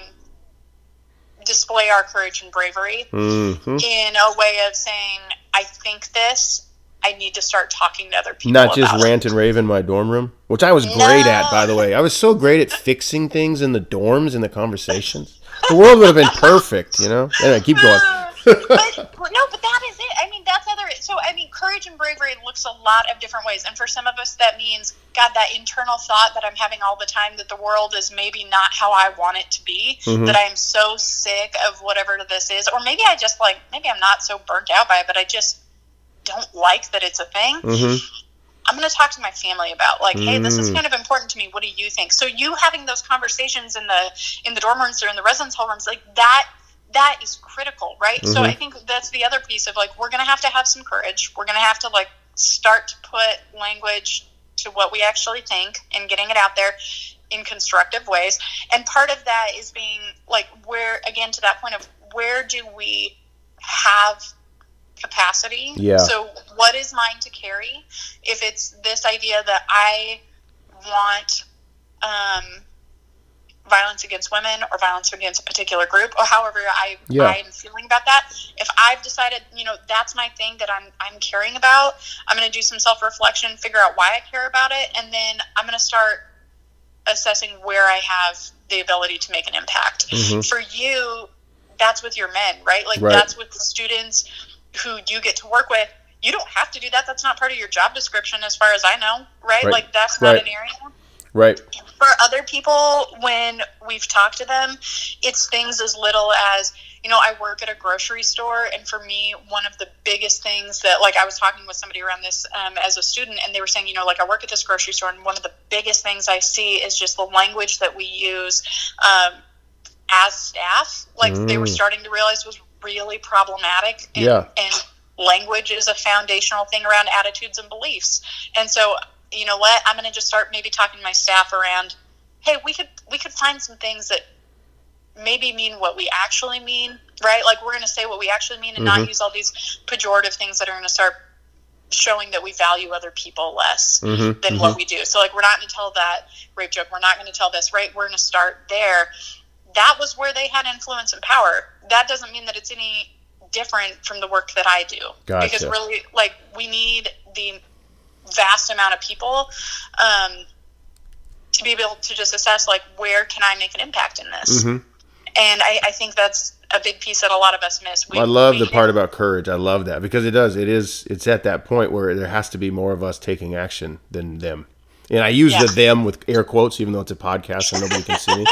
display our courage and bravery hmm in a way of saying, I think this, I need to start talking to other people. Not just about it. rant and rave in my dorm room, which I was great at, by the way. I was so great at fixing things in the dorms in the conversations. The world would have been perfect, you know. Anyway, keep going. but no, but that is it. I mean, that's other. So I mean, courage and bravery looks a lot of different ways, and for some of us, that means God, that internal thought that I'm having all the time that the world is maybe not how I want it to be. Mhm. That I am so sick of whatever this is, or maybe I just like maybe I'm not so burnt out by it, but I just don't like that it's a thing. hmm I'm going to talk to my family about like, hey, this is Mm. kind of important to me. What do you think? So you having those conversations in the in the dorm rooms or in the residence hall rooms, like that that is critical, right? So Mhm. I think that's the other piece of like we're going to have to have some courage. We're going to have to like start to put language to what we actually think and getting it out there in constructive ways. And part of that is being like where again to that point of where do we have capacity? Yeah. So what is mine to carry? If it's this idea that I want um, violence against women or violence against a particular group or however I Yeah. I'm feeling about that. If I've decided, you know, that's my thing that I'm I'm caring about, I'm going to do some self-reflection, figure out why I care about it, and then I'm going to start assessing where I have the ability to make an impact. Mhm. For you, that's with your men, right? Like Right. that's with the students who you get to work with. You don't have to do that. That's not part of your job description as far as I know, right? Right. Like that's not Right. an area Right. for other people when we've talked to them it's things as little as you know i work at a grocery store and for me one of the biggest things that like i was talking with somebody around this um, as a student and they were saying you know like i work at this grocery store and one of the biggest things i see is just the language that we use um, as staff like they were Mm. starting to realize was really problematic and, Yeah. and language is a foundational thing around attitudes and beliefs and so you know what i'm going to just start maybe talking to my staff around hey we could we could find some things that maybe mean what we actually mean right? Like we're going to say what we actually mean and Mhm. not use all these pejorative things that are going to start showing that we value other people less hmm than what we do. So like we're not going to tell that rape joke. We're not going to tell this right? We're going to start there. That was where they had influence and power. That doesn't mean that it's any different from the work that i do. Gotcha. because really like we need the vast amount of people um, to be able to just assess like where can i make an impact in this hmm and I, I think that's a big piece that a lot of us miss we, I love the part about courage. I love that because it does. It is. It's at that point where there has to be more of us taking action than them. And I use the them with air quotes, even though it's a podcast and nobody can see me.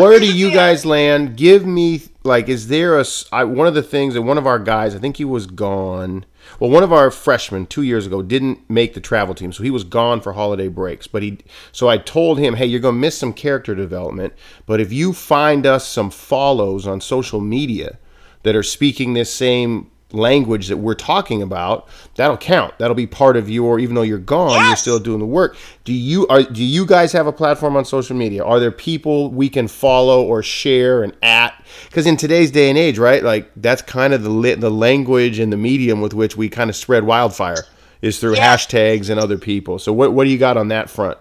Where do you guys land? Give me like, is there a I, one of the things that one of our guys? I think he was gone. Well, one of our freshmen two years ago didn't make the travel team, so he was gone for holiday breaks. But he, so I told him, hey, you're gonna miss some character development. But if you find us some follows on social media that are speaking this same language that we're talking about, that'll count. That'll be part of your. Even though you're gone, you're still doing the work. Do you are? Do you guys have a platform on social media? Are there people we can follow or share and at? Because in today's day and age, right, like that's kind of the li- the language and the medium with which we kind of spread wildfire is through hashtags and other people. So what what do you got on that front?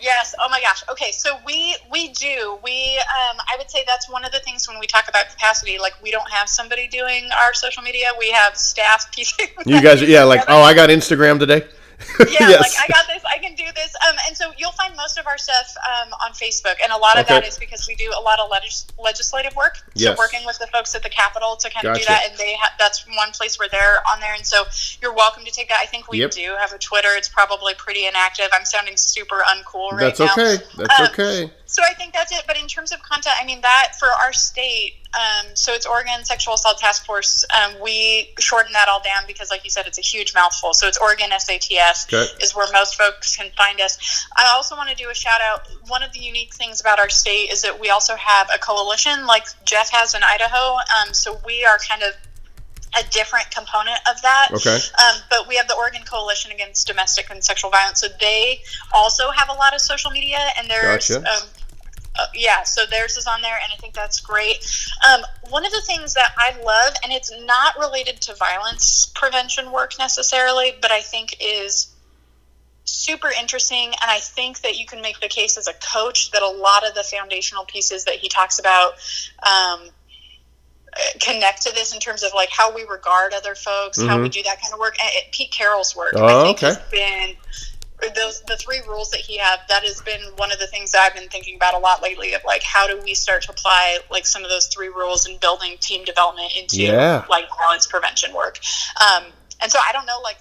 Yes. Oh my gosh. Okay. So we we do we um, I would say that's one of the things when we talk about capacity. Like we don't have somebody doing our social media. We have staff piecing. You guys, yeah, like oh, I got Instagram today. yeah, yes. like I got this, I can do this. Um, and so you'll find most of our stuff um, on Facebook, and a lot of Okay. that is because we do a lot of legis- legislative work. Yes. So working with the folks at the Capitol to kind of do that, and they ha- that's one place where they're on there, and so you're welcome to take that. I think we Yep. do have a Twitter. It's probably pretty inactive. I'm sounding super uncool right That's now. okay. That's Um, okay. So I think that's it. But in terms of content, I mean that for our state, um, so it's Oregon Sexual Assault Task Force. Um, we shorten that all down because, like you said, it's a huge mouthful. So it's Oregon SATF Okay. is where most folks can find us. I also want to do a shout out. One of the unique things about our state is that we also have a coalition, like Jeff has in Idaho. Um, so we are kind of a different component of that. Okay. Um, but we have the Oregon Coalition Against Domestic and Sexual Violence. So they also have a lot of social media, and there's. Gotcha. Um, uh, yeah, so theirs is on there, and I think that's great. Um, one of the things that I love, and it's not related to violence prevention work necessarily, but I think is super interesting, and I think that you can make the case as a coach that a lot of the foundational pieces that he talks about um, connect to this in terms of like how we regard other folks, how we do that kind of work. And it, Pete Carroll's work, Mm-hmm. Oh, I think, okay. has been those the three rules that he had. That has been one of the things that I've been thinking about a lot lately. Of like, how do we start to apply like some of those three rules in building team development into Yeah. like violence prevention work. Um, and so I don't know, like,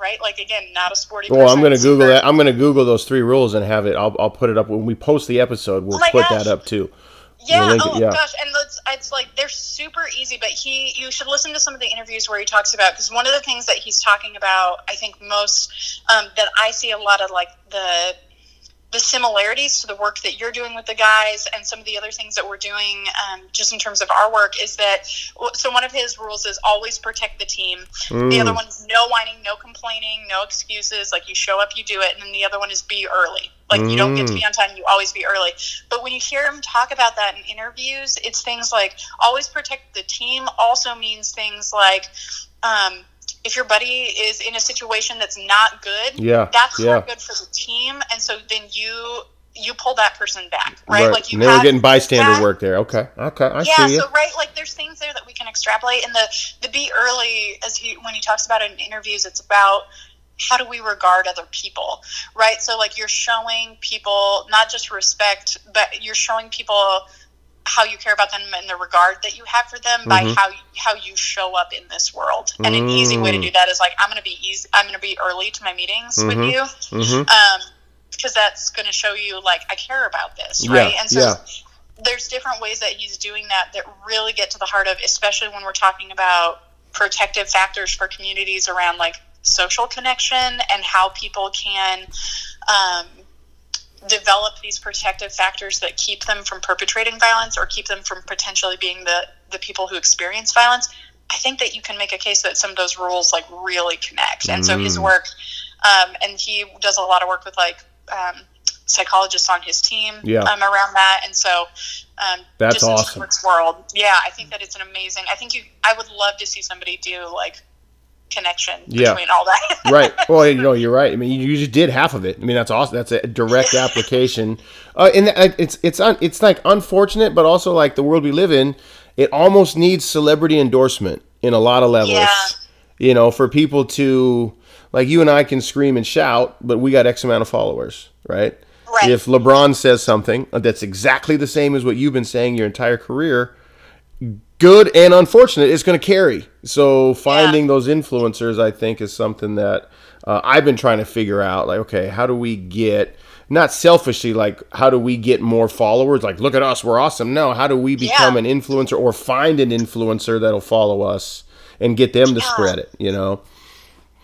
right, like again, not a sporty. Well, I'm gonna Google that. I'm gonna Google those three rules and have it. I'll, I'll put it up when we post the episode. We'll Oh put gosh. that up too. Yeah. oh yeah. gosh, and it's, it's like they're super easy. But he, you should listen to some of the interviews where he talks about because one of the things that he's talking about, I think most um, that I see a lot of like the the similarities to the work that you're doing with the guys and some of the other things that we're doing um, just in terms of our work is that so one of his rules is always protect the team. The other one is no whining no complaining no excuses like you show up you do it and then the other one is be early. Like you don't get to be on time you always be early. But when you hear him talk about that in interviews it's things like always protect the team also means things like um, if your buddy is in a situation that's not good Yeah, that's yeah. not good for the team and so then you you pull that person back right, like you and they were getting bystander have- work there. Okay. Okay. I yeah, see you. so right, like there's things there that we can extrapolate, and the the be early, as he when he talks about it in interviews, it's about how do we regard other people, right? So like you're showing people not just respect, but you're showing people how you care about them and the regard that you have for them by Mm-hmm. how how you show up in this world. And an easy way to Mm. do that is like I'm going to be easy. I'm going to be early to my meetings with you hmm um, because that's going to show you like I care about this, Yeah, right? and so yeah. there's different ways that he's doing that that really get to the heart of, especially when we're talking about protective factors for communities around like social connection and how people can. Um, develop these protective factors that keep them from perpetrating violence or keep them from potentially being the the people who experience violence i think that you can make a case that some of those rules like really connect and so Mm. his work um, and he does a lot of work with like um, psychologists on his team Yeah. um, around that and so um, That's just awesome. world yeah i think that it's an amazing i think you i would love to see somebody do like connection Yeah. between all that right. Well, you know, you're right. I mean, you just did half of it. I mean, that's awesome. That's a direct application. Uh, and that- it's it's un, it's like unfortunate, but also like the world we live in. It almost needs celebrity endorsement in a lot of levels. Yeah. You know, for people to like you and I can scream and shout, but we got X amount of followers, right? Right. If LeBron says something that's exactly the same as what you've been saying your entire career, good and unfortunate, it's going to carry. So finding those influencers, I think, is something that uh, I've been trying to figure out. Like, okay, how do we get not selfishly, like how do we get more followers? Like, look at us, we're awesome. No, how do we become Yeah. an influencer or find an influencer that'll follow us and get them to Yeah. spread it? You know,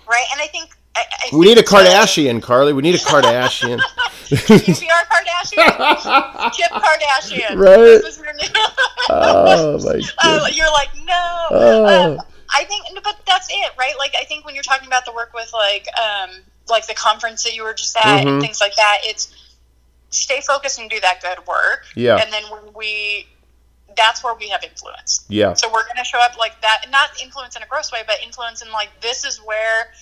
right and i think I, I we need a think that- Kardashian, Carly. We need a Kardashian. UPR Kardashian, Kip Kardashian. Right. Is your new. oh my Uh, god. you're like no. Oh. Um, I think, but that's it, right? Like, I think when you're talking about the work with like, um, like the conference that you were just at Mhm. and things like that, it's stay focused and do that good work. Yeah. And then when we, that's where we have influence. Yeah. So we're going to show up like that, not influence in a gross way, but influence in like this is where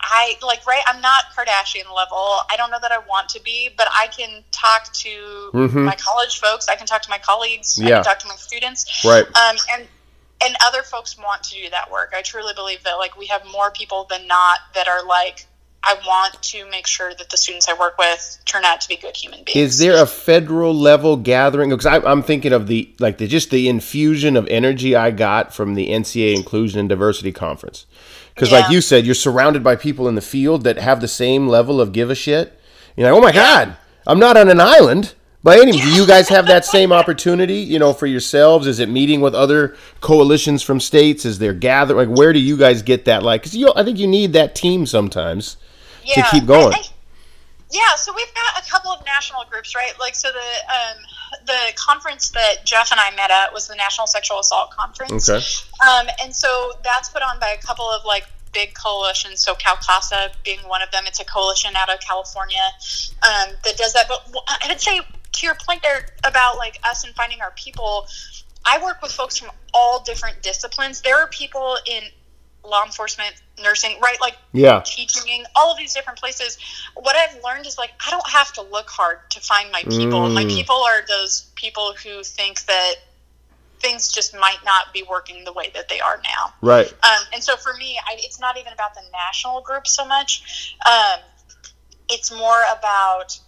I like right. I'm not Kardashian level. I don't know that I want to be, but I can talk to Mhm. my college folks. I can talk to my colleagues. I Yeah. can talk to my students. Right. Um, and and other folks want to do that work. I truly believe that like we have more people than not that are like. I want to make sure that the students I work with turn out to be good human beings. Is there a federal level gathering? Because I'm thinking of the like the just the infusion of energy I got from the NCA Inclusion and Diversity Conference. Because like you said, you're surrounded by people in the field that have the same level of give a shit. You're like, oh my god, I'm not on an island. By any, do you guys have that same opportunity? You know, for yourselves, is it meeting with other coalitions from states? Is there gather? Like, where do you guys get that? Like, because I think you need that team sometimes to keep going. I- I- yeah, so we've got a couple of national groups, right? Like, so the um, the conference that Jeff and I met at was the National Sexual Assault Conference. Okay. Um, and so that's put on by a couple of like big coalitions. So CalCASA being one of them. It's a coalition out of California um, that does that. But I would say to your point there about like us and finding our people, I work with folks from all different disciplines. There are people in law enforcement, nursing, right? Like Yeah. teaching, all of these different places. What I've learned is like I don't have to look hard to find my people. My Mm. people are those people who think that things just might not be working the way that they are now. Right. Um, and so for me, I, it's not even about the national group so much. Um, it's more about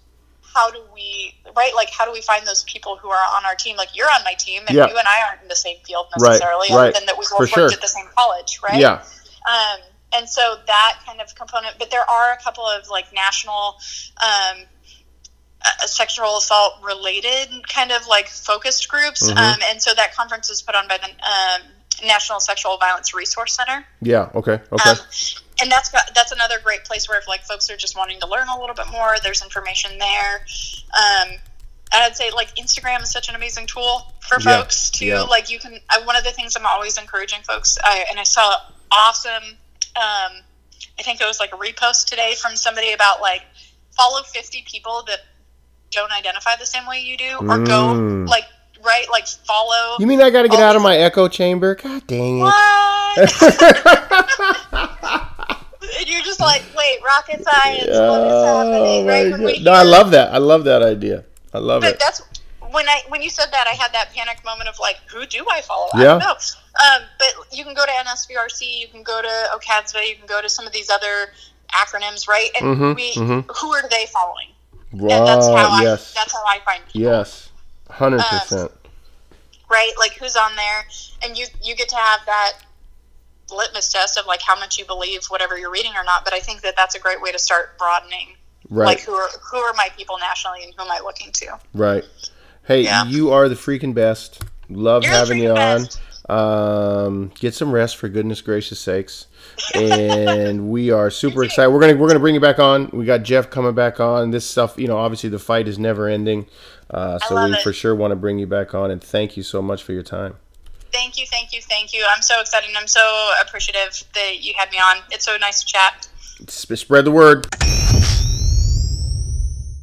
how do we right like how do we find those people who are on our team like you're on my team and Yeah. you and i aren't in the same field necessarily right, other than that we both sure. worked at the same college right Yeah. um, and so that kind of component but there are a couple of like national um, uh, sexual assault related kind of like focused groups Mhm. um, and so that conference is put on by the um, national sexual violence resource center Yeah. Okay. Okay. And that's got, that's another great place where if like folks are just wanting to learn a little bit more, there's information there. Um, and I'd say like Instagram is such an amazing tool for Yeah, folks too. yeah. Like you can, I, one of the things I'm always encouraging folks, I, and I saw awesome, um, I think it was like a repost today from somebody about like follow 50 people that don't identify the same way you do, or Mm. go like right, like follow. you mean I got to get out of my echo chamber? God dang it. You're just like, wait, rocket science, what is Oh happening? Right? When we God. No, I love that. I love that idea. I love But it. that's when I when you said that, I had that panic moment of like, who do I follow? I don't know. Um, but you can go to NSVRC, you can go to OCADSVA, you can go to some of these other acronyms, right? And Mhm, we, mhm. who are they following? And that's how Wow. I Yes. that's how I find people. Yes. Hundred percent. right? Like who's on there, and you you get to have that litmus test of like how much you believe whatever you're reading or not. But I think that that's a great way to start broadening, Right. like who are who are my people nationally and who am I looking to? Right. Hey, Yeah. you are the freaking best. Love You're having you on. best. Um, get some rest for goodness gracious sakes. And we are super excited. We're gonna we're gonna bring you back on. We got Jeff coming back on. This stuff, you know, obviously the fight is never ending. Uh, so we it. for sure want to bring you back on. And thank you so much for your time. Thank you, thank you, thank you. I'm so excited. and I'm so appreciative that you had me on. It's so nice to chat. Sp- spread the word.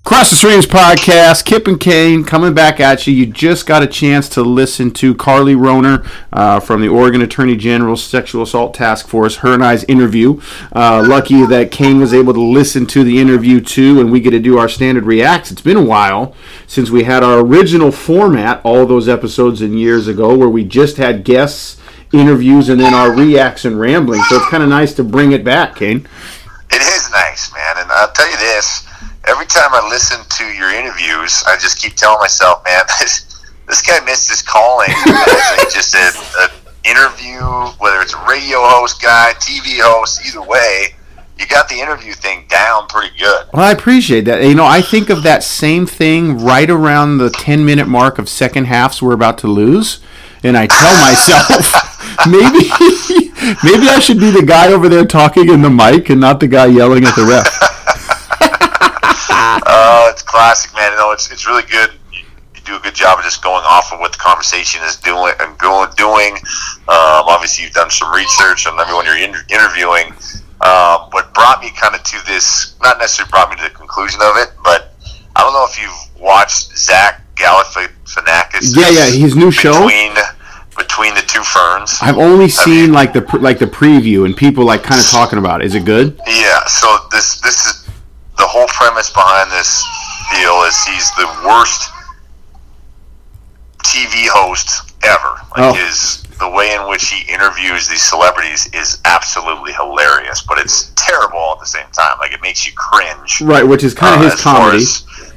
Cross the Streams podcast, Kip and Kane coming back at you. You just got a chance to listen to Carly Roner uh, from the Oregon Attorney General's Sexual Assault Task Force, her and I's interview. Uh, lucky that Kane was able to listen to the interview too, and we get to do our standard reacts. It's been a while since we had our original format, all those episodes and years ago, where we just had guests, interviews, and then our reacts and rambling. So it's kind of nice to bring it back, Kane. It is nice, man. And I'll tell you this every time I listen to your interviews, I just keep telling myself, man, this, this guy missed his calling. just an interview, whether it's a radio host guy, TV host, either way, you got the interview thing down pretty good. Well, I appreciate that. You know, I think of that same thing right around the 10 minute mark of second halves we're about to lose. And I tell myself, maybe maybe I should be the guy over there talking in the mic and not the guy yelling at the ref. Oh, it's classic, man. You know, it's, it's really good. You, you do a good job of just going off of what the conversation is doing and going doing. Um, obviously, you've done some research on everyone you're inter- interviewing. Um, what brought me kind of to this, not necessarily brought me to the conclusion of it, but I don't know if you've watched Zach Galifianakis. Yeah, yeah, his new show. between between the two ferns. I've only seen like the like the preview and people like kind of talking about it. Is it good? Yeah, so this this is the whole premise behind this deal is he's the worst TV host ever. Like Oh. his the way in which he interviews these celebrities is absolutely hilarious, but it's terrible at the same time. Like it makes you cringe. Right, which is kind of uh, his comedy.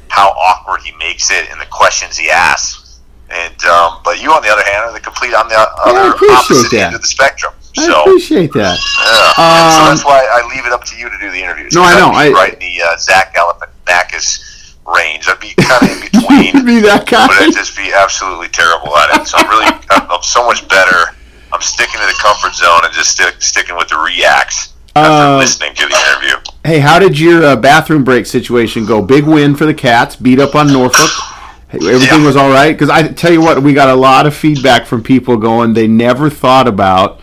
how awkward he makes it and the questions he asks. And um, but you on the other hand are the complete on the other appreciate opposite that. end of the spectrum. I So appreciate that. yeah. And so Um, that's why I leave it up to you to do the interviews. No, I know. I'd be I- right in the uh, Zach Galifianakis range. I'd be kind of in between, be that guy. but I'd just be absolutely terrible at it. So I'm really, I'm, I'm so much better. I'm sticking to the comfort zone and just stick, sticking with the reacts after Uh, listening to the interview. Hey, how did your uh, bathroom break situation go? Big win for the Cats. Beat up on Norfolk. Everything Yeah. was all right. Because I tell you what, we got a lot of feedback from people going they never thought about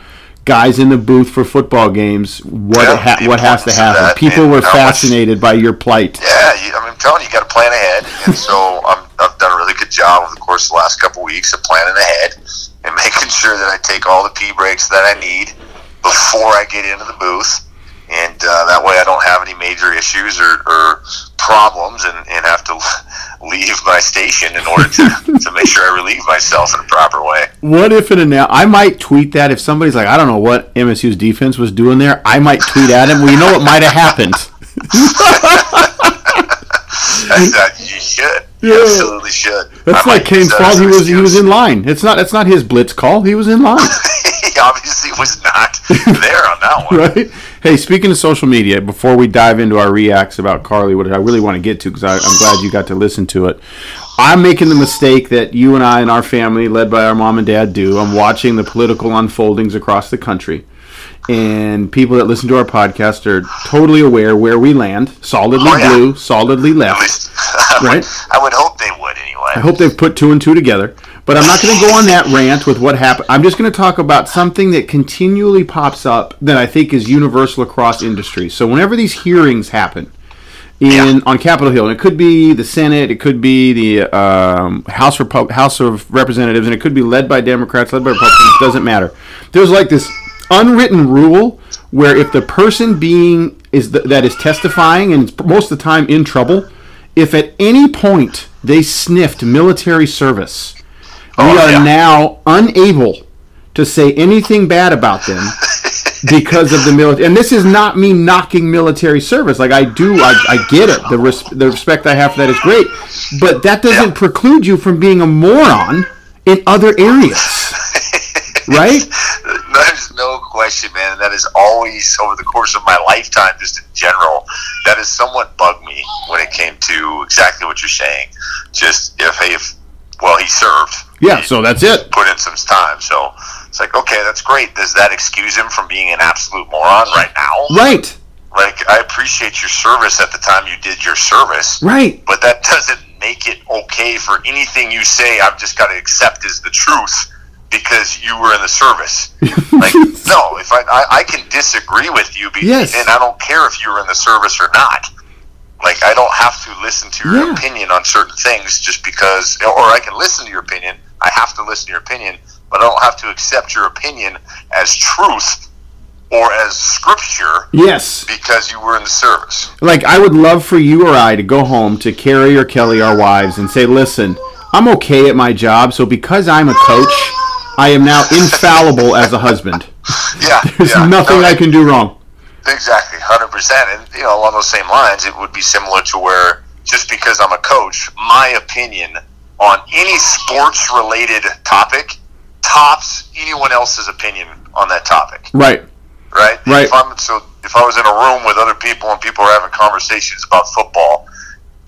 guys in the booth for football games. What Yeah, ha- what has to happen? People were how much- fascinated by your plight. Yeah, you, I mean, I'm telling you, you got to plan ahead, and so I'm, I've done a really good job over the course of the last couple of weeks of planning ahead and making sure that I take all the pee breaks that I need before I get into the booth, and uh, that way I don't have any major issues or, or problems and, and have to leave my station in order to, to make sure I relieve myself in a proper way. What if in a now? I might tweet that if somebody's like, I don't know what MSU's defense was doing there. I might tweet at him. Well, you know what might have happened. That's, you should. You Yeah. absolutely should. That's I like Kane's fault. He was he was in line. It's not. It's not his blitz call. He was in line. he obviously was not there on that one. right? Hey, speaking of social media, before we dive into our reacts about Carly, what I really want to get to, because I'm glad you got to listen to it. I'm making the mistake that you and I and our family, led by our mom and dad, do. I'm watching the political unfoldings across the country. And people that listen to our podcast are totally aware where we land solidly Oh, yeah. blue, solidly left. I would, Right. I would hope they would anyway. I hope they've put two and two together. But I'm not going to go on that rant with what happened. I'm just going to talk about something that continually pops up that I think is universal across industries. So whenever these hearings happen in Yeah. on Capitol Hill, and it could be the Senate, it could be the um, House Repu- House of Representatives, and it could be led by Democrats, led by Republicans. Doesn't matter. There's like this unwritten rule where if the person being is the, that is testifying and most of the time in trouble, if at any point they sniffed military service, we Oh, are yeah. now unable to say anything bad about them because of the military. And this is not me knocking military service. Like I do, I, I get it. The res- the respect I have for that is great, but that doesn't Yeah. preclude you from being a moron in other areas, right? There's no question, man. That is always over the course of my lifetime, just in general, that has somewhat bugged me when it came to exactly what you're saying. Just if, hey, if well, he served. Yeah. So that's it. put in some time. So it's like, okay, that's great. Does that excuse him from being an absolute moron right now? Right. Like, I appreciate your service at the time you did your service. Right. but that doesn't make it okay for anything you say I've just got to accept as the truth because you were in the service. like, no, if I, I, I can disagree with you, be, Yes. and I don't care if you were in the service or not. Like, I don't have to listen to your Yeah. opinion on certain things just because, or I can listen to your opinion. I have to listen to your opinion, but I don't have to accept your opinion as truth or as scripture Yes. because you were in the service. Like I would love for you or I to go home to Carrie or Kelly, our wives, and say, "Listen, I'm okay at my job, so because I'm a coach, I am now infallible as a husband. Yeah, There's yeah. nothing No, I can do wrong." Exactly, hundred percent. And you know, along those same lines, it would be similar to where just because I'm a coach, my opinion on any sports-related topic tops anyone else's opinion on that topic. Right. Right? Right. If I'm so, if I was in a room with other people and people are having conversations about football,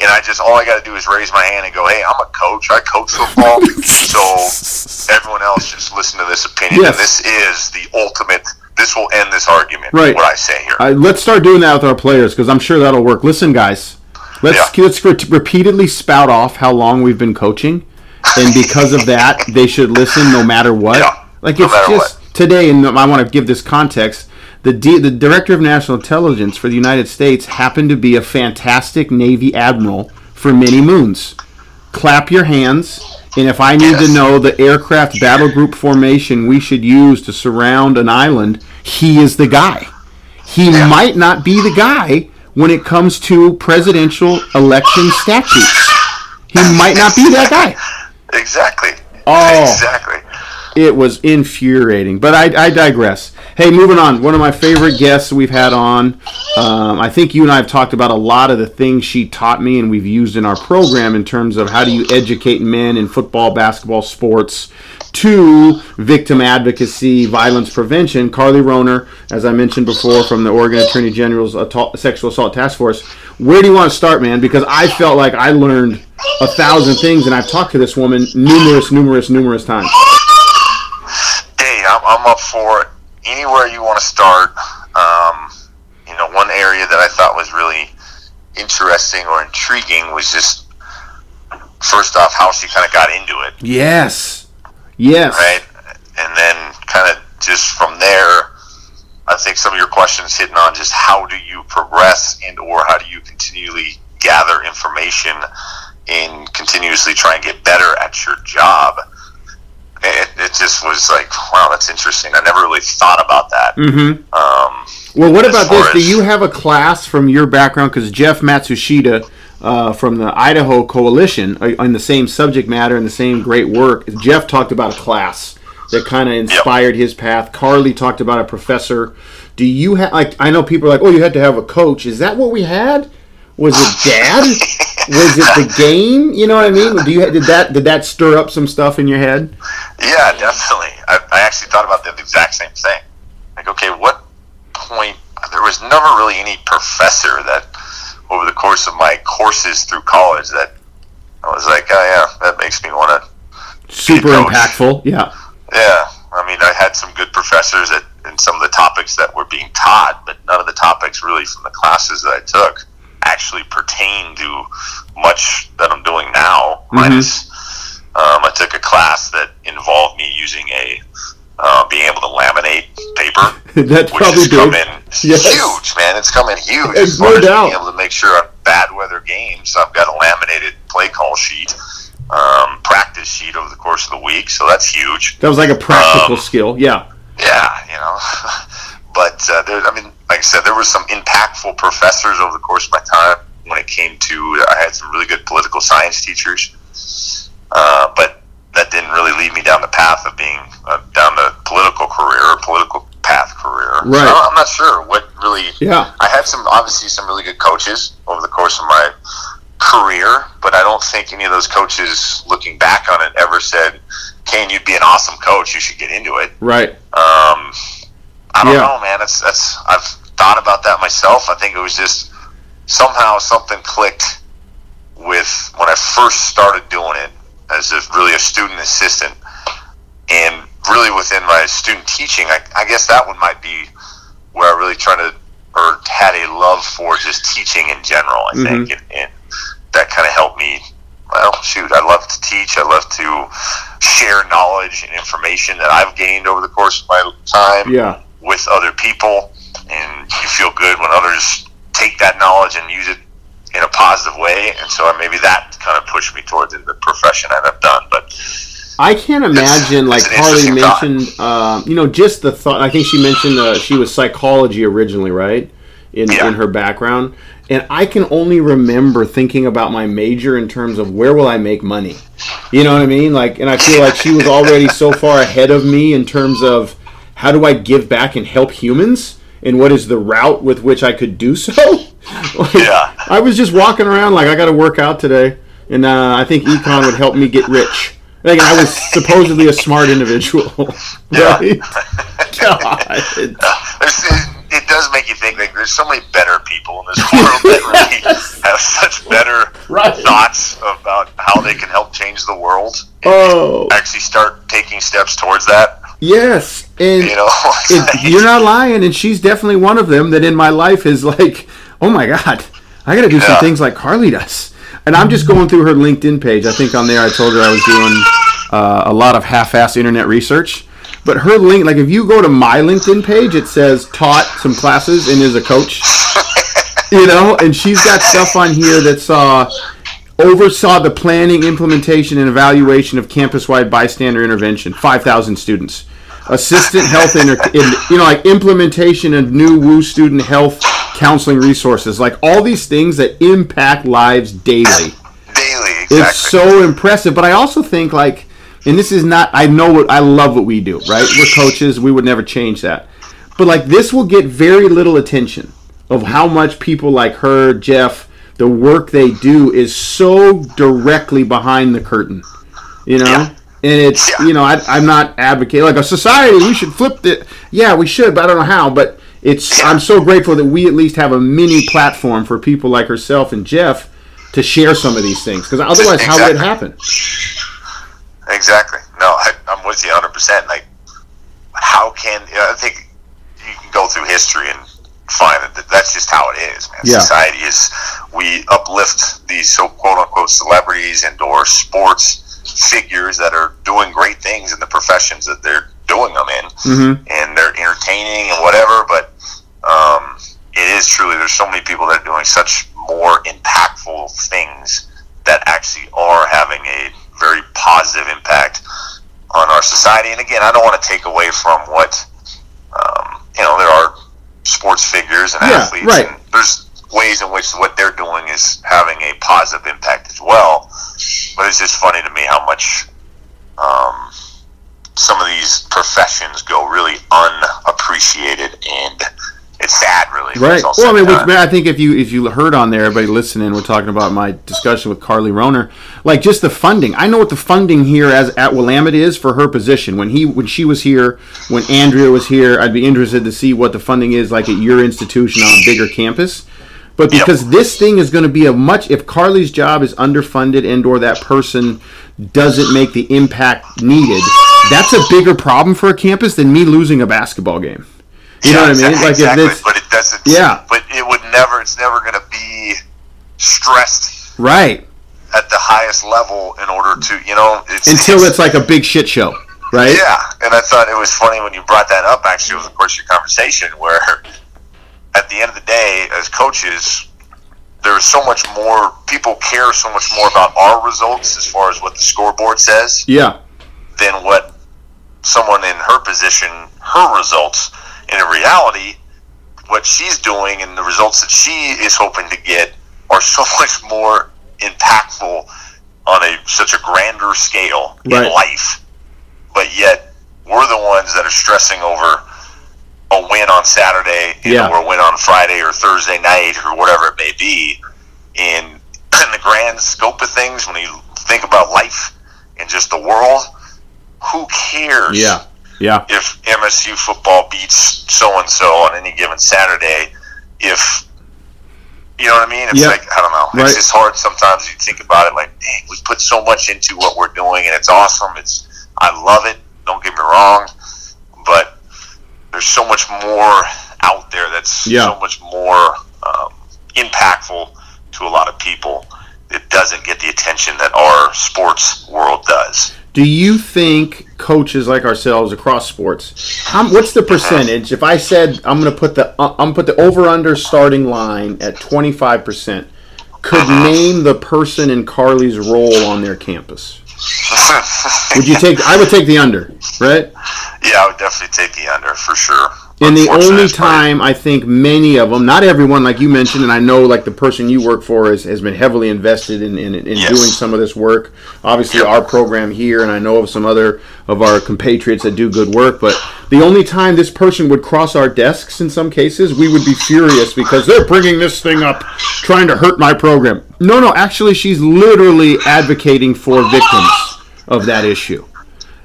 and I just all I got to do is raise my hand and go, "Hey, I'm a coach. I coach football." so everyone else just listen to this opinion, Yes. and this is the ultimate. This will end this argument. Right. What I say here. I, let's start doing that with our players because I'm sure that'll work. Listen, guys, let's let's re- repeatedly spout off how long we've been coaching, and because of that, they should listen no matter what. Yeah, like no it's just today, and I want to give this context. The D, the director of national intelligence for the United States happened to be a fantastic Navy admiral for many moons. Clap your hands. And if I need to know the aircraft battle group formation we should use to surround an island, he is the guy he might not be the guy when it comes to presidential election statutes. He might not be that guy. Exactly. Oh. Exactly. It was infuriating, but I, I digress. Hey, moving on. One of my favorite guests we've had on. Um, I think you and I have talked about a lot of the things she taught me and we've used in our program in terms of how do you educate men in football, basketball, sports to victim advocacy, violence prevention. Carly Roner, as I mentioned before, from the Oregon Attorney General's Sexual Assault Task Force. Where do you want to start, man? Because I felt like I learned a thousand things, and I've talked to this woman numerous, numerous, numerous times. I'm up for it. Anywhere you want to start. Um, you know, one area that I thought was really interesting or intriguing was just first off how she kind of got into it, Yes. Yes. right? And then kind of just from there, I think some of your questions hitting on just how do you progress and or how do you continually gather information and continuously try and get better at your job. It, just was like, wow, that's interesting. I never really thought about that. Mm-hmm. Um, Well, what about this? Do you have a class from your background? Because Jeff Matsushita uh, from the Idaho Coalition uh, on the same subject matter and the same great work. Jeff talked about a class that kind of inspired his path. Carly talked about a professor. Do you have like I know people are like, oh, you had to have a coach. Is that what we had? Was it dad? Was it the game? You know what I mean? Do you did that did that stir up some stuff in your head? Yeah, definitely. I, I actually thought about the exact same thing. Like, okay, what point? There was never really any professor that, over the course of my courses through college, that I was like, oh yeah, that makes me want to. Super impactful. Yeah. Yeah, I mean, I had some good professors at in some of the topics that were being taught, but none of the topics really from the classes that I took actually pertain to much that I'm doing now. Mm-hmm. Minus, um, I took a class that involved me using a uh, being able to laminate paper, That's which probably has come big. in Yes. huge, man. It's come in huge. It's no doubt. being able to make sure on bad weather games, I've got a laminated play call sheet, um, practice sheet over the course of the week. So that's huge. That was like a practical Um, skill. Yeah. Yeah, you know. but uh, there, I mean, like I said, there were some impactful professors over the course of my time when it came to. I had some really good political science teachers, uh, but that didn't really lead me down the path of being uh, down the political career or political path career. So Right. I'm not sure what really. Yeah. I had some obviously some really good coaches over the course of my career, but I don't think any of those coaches, looking back on it, ever said, "Kane, you'd be an awesome coach. You should get into it." Right. Um, I don't Yeah. know, man. It's that's I've thought about that myself. I think it was just somehow something clicked with when I first started doing it as a, really a student assistant, and really within my student teaching. I, I guess that one might be where I really tried to or had a love for just teaching in general. I think, mm-hmm. and, and that kind of helped me. Well, shoot, I love to teach. I love to share knowledge and information that I've gained over the course of my time Yeah. with other people, and you feel good when others take that knowledge and use it in a positive way. And so maybe that kind of pushed me towards the profession that I've done. But I can't imagine, like it's Harley mentioned, um, you know, just the thought. I think she mentioned uh, she was psychology originally, right? In, Yeah. in her background. And I can only remember thinking about my major in terms of where will I make money? You know what I mean? Like, and I feel like she was already so far ahead of me in terms of how do I give back and help humans? And what is the route with which I could do so? Like, Yeah. I was just walking around like I got to work out today, and uh, I think econ would help me get rich. Like I was supposedly a smart individual, Yeah. right? God. It, does make you think like there's so many better people in this world that really have such better Right. thoughts about how they can help change the world. Oh, Actually, start taking steps towards that. yes, and You know, It's it, like- you're not lying, and she's definitely one of them that in my life is like, oh my god, I got to do some things like Carly does. And I'm just going through her LinkedIn page. I think on there I told her I was doing uh, a lot of half-ass internet research. But her link, like if you go to my LinkedIn page, it says taught some classes and is a coach. You know, and she's got stuff on here that saw oversaw the planning, implementation, and evaluation of campus-wide bystander intervention. Five thousand students. Assistant health inter, in, you know, like implementation of new Woo student health counseling resources, like all these things that impact lives daily. daily. Exactly. It's so impressive. But I also think like, and this is not. I know what I love what we do. Right? We're coaches. We would never change that. But like this will get very little attention of how much people like her, Jeff, the work they do is so directly behind the curtain. You know. Yeah. And it's Yeah. you know I, I'm not advocating like a society we should flip it yeah we should but I don't know how but it's I'm so grateful that we at least have a mini platform for people like herself and Jeff to share some of these things because otherwise how would it happen Exactly. No, I, I'm with you 100. percent Like, how can I think you can go through history and find that that's just how it is, man. Yeah. Society is we uplift these so quote unquote celebrities and or sports figures that are doing great things in the professions that they're doing them in, Mhm. and they're entertaining and whatever. But um, it is truly there's so many people that are doing such more impactful things that actually are having a very positive impact on our society. And again, I don't want to take away from what um, you know. There are sports figures and Yeah, athletes, right. and there's ways in which what they're doing is having a positive impact as well. But it's just funny to me how much um, some of these professions go really unappreciated and it's sad, really. Right. Well, I mean, which. I think if you if you heard on there, everybody listening, we're talking about my discussion with Carly Roner, like just the funding. I know what the funding here as at Willamette is for her position. When he when she was here, when Andrea was here, I'd be interested to see what the funding is like at your institution on a bigger campus. But Yep. because this thing is going to be a much if Carly's job is underfunded and or that person doesn't make the impact needed, that's a bigger problem for a campus than me losing a basketball game. You know Yeah, what I mean? exactly, Like if it's but it doesn't. Yeah. But it would never. It's never going to be stressed right. At the highest level in order to, you know, it's, until it's like a big shit show, right? Yeah, and I thought it was funny when you brought that up. Actually, over the course your conversation, where at the end of the day, as coaches, there's so much more. People care so much more about our results as far as what the scoreboard says Yeah. than what someone in her position, her results. And in reality, what she's doing and the results that she is hoping to get are so much more impactful on a such a grander scale Right. in life. But yet, we're the ones that are stressing over a win on Saturday, you Yeah. know, or a win on Friday or Thursday night or whatever it may be. In, in the grand scope of things, when you think about life and just the world, who cares? Yeah. Yeah. if MSU football beats so and so on any given Saturday, if you know what I mean, it's Yeah. like I don't know. Right. It's just hard sometimes. You think about it, like, dang, we put so much into what we're doing, and it's awesome. It's I love it. Don't get me wrong, but there's so much more out there that's Yeah. so much more um, impactful to a lot of people. It doesn't get the attention that our sports world does. Do you think coaches like ourselves across sports, how, what's the percentage? If I said I'm going to put the uh, I'm gonna put the over under starting line at 25 percent, could name the person in Carly's role on their campus? Would you take? I would take the under, right? Yeah, I would definitely take the under for sure. And the only time I think many of them, not everyone, like you mentioned, and I know like the person you work for has, has been heavily invested in, in, in Yes. doing some of this work. Obviously, our program here, and I know of some other of our compatriots that do good work. But the only time this person would cross our desks, in some cases, we would be furious because they're bringing this thing up, trying to hurt my program. No, no, actually, she's literally advocating for victims of that issue.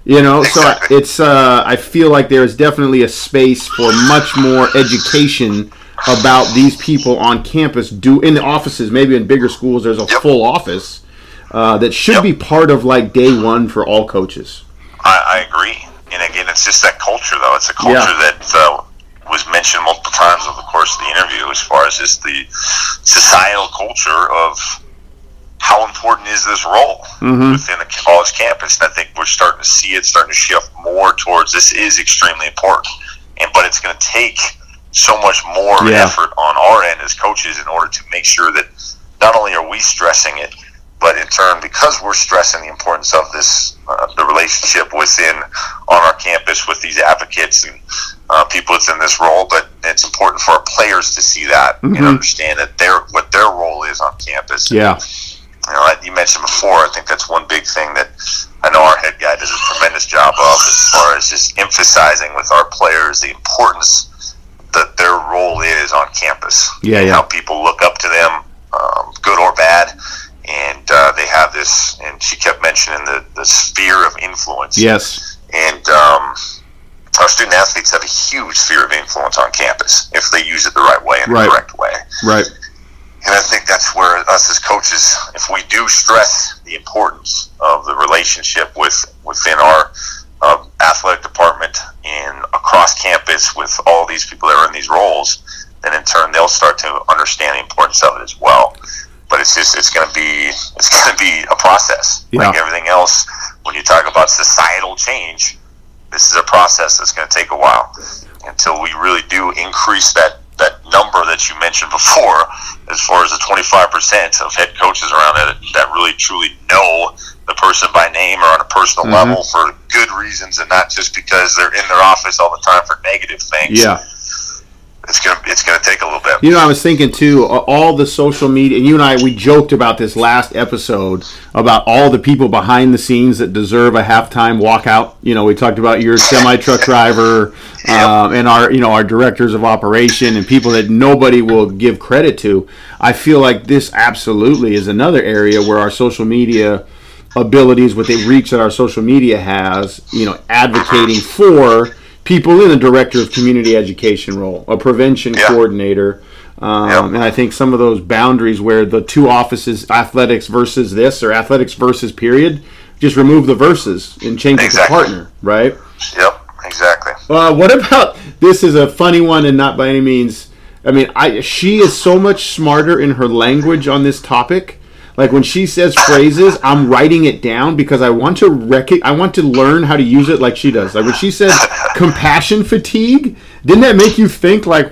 You know, so Exactly. it's uh, I feel like there is definitely a space for much more education about these people on campus. Do in the offices, maybe in bigger schools, there's a Yep. full office uh, that should Yep. be part of like day one for all coaches. I, I agree. And again, it's just that culture, though. It's a culture Yeah. that uh, was mentioned multiple times over the course of the interview, as far as just the societal culture of how important is this role Mm-hmm. within a college campus. And I think we're starting to see it starting to shift more towards this is extremely important. And but it's going to take so much more Yeah. effort on our end as coaches in order to make sure that not only are we stressing it, but in turn, because we're stressing the importance of this, uh, the relationship within on our campus with these advocates and uh, people within this role, but it's important for our players to see that and understand that their what their role is on campus. Yeah, You know, you mentioned before, I think that's one big thing that I know our head guy does a tremendous job of as far as just emphasizing with our players the importance that their role is on campus. Yeah, yeah. How people look up to them, um, good or bad. And uh, they have this, and she kept mentioning the, the sphere of influence. yes, And um, our student athletes have a huge sphere of influence on campus if they use it the right way and Right. the correct way. right. And I think that's where us as coaches, if we do stress the importance of the relationship with within our uh, athletic department and across campus with all these people that are in these roles, then in turn they'll start to understand the importance of it as well. But it's just it's going to be it's going to be a process like everything else. When you talk about societal change, this is a process that's going to take a while until we really do increase that that number that you mentioned before, as far as the 25% of head coaches around that that really truly know the person by name or on a personal Mm-hmm. level for good reasons and not just because they're in their office all the time for negative things. Yeah, it's gonna it's gonna take a little bit. You know, I was thinking too, all the social media, and you and I, we joked about this last episode about all the people behind the scenes that deserve a halftime walkout. You know, we talked about your semi truck driver um, and our, you know, our directors of operation and people that nobody will give credit to. I feel like this absolutely is another area where our social media abilities, what they reach that our social media has, you know, advocating for people in a director of community education role, a prevention Yeah. coordinator. Um, Yep. And I think some of those boundaries where the two offices, athletics versus this or athletics versus period, just remove the verses and change it to partner, right? Yep, exactly. Uh, what about this? Is a funny one and not by any means. I mean, I she is so much smarter in her language on this topic. Like when she says phrases, I'm writing it down because I want to rec- I want to learn how to use it like she does. Like when she says compassion fatigue, didn't that make you think like,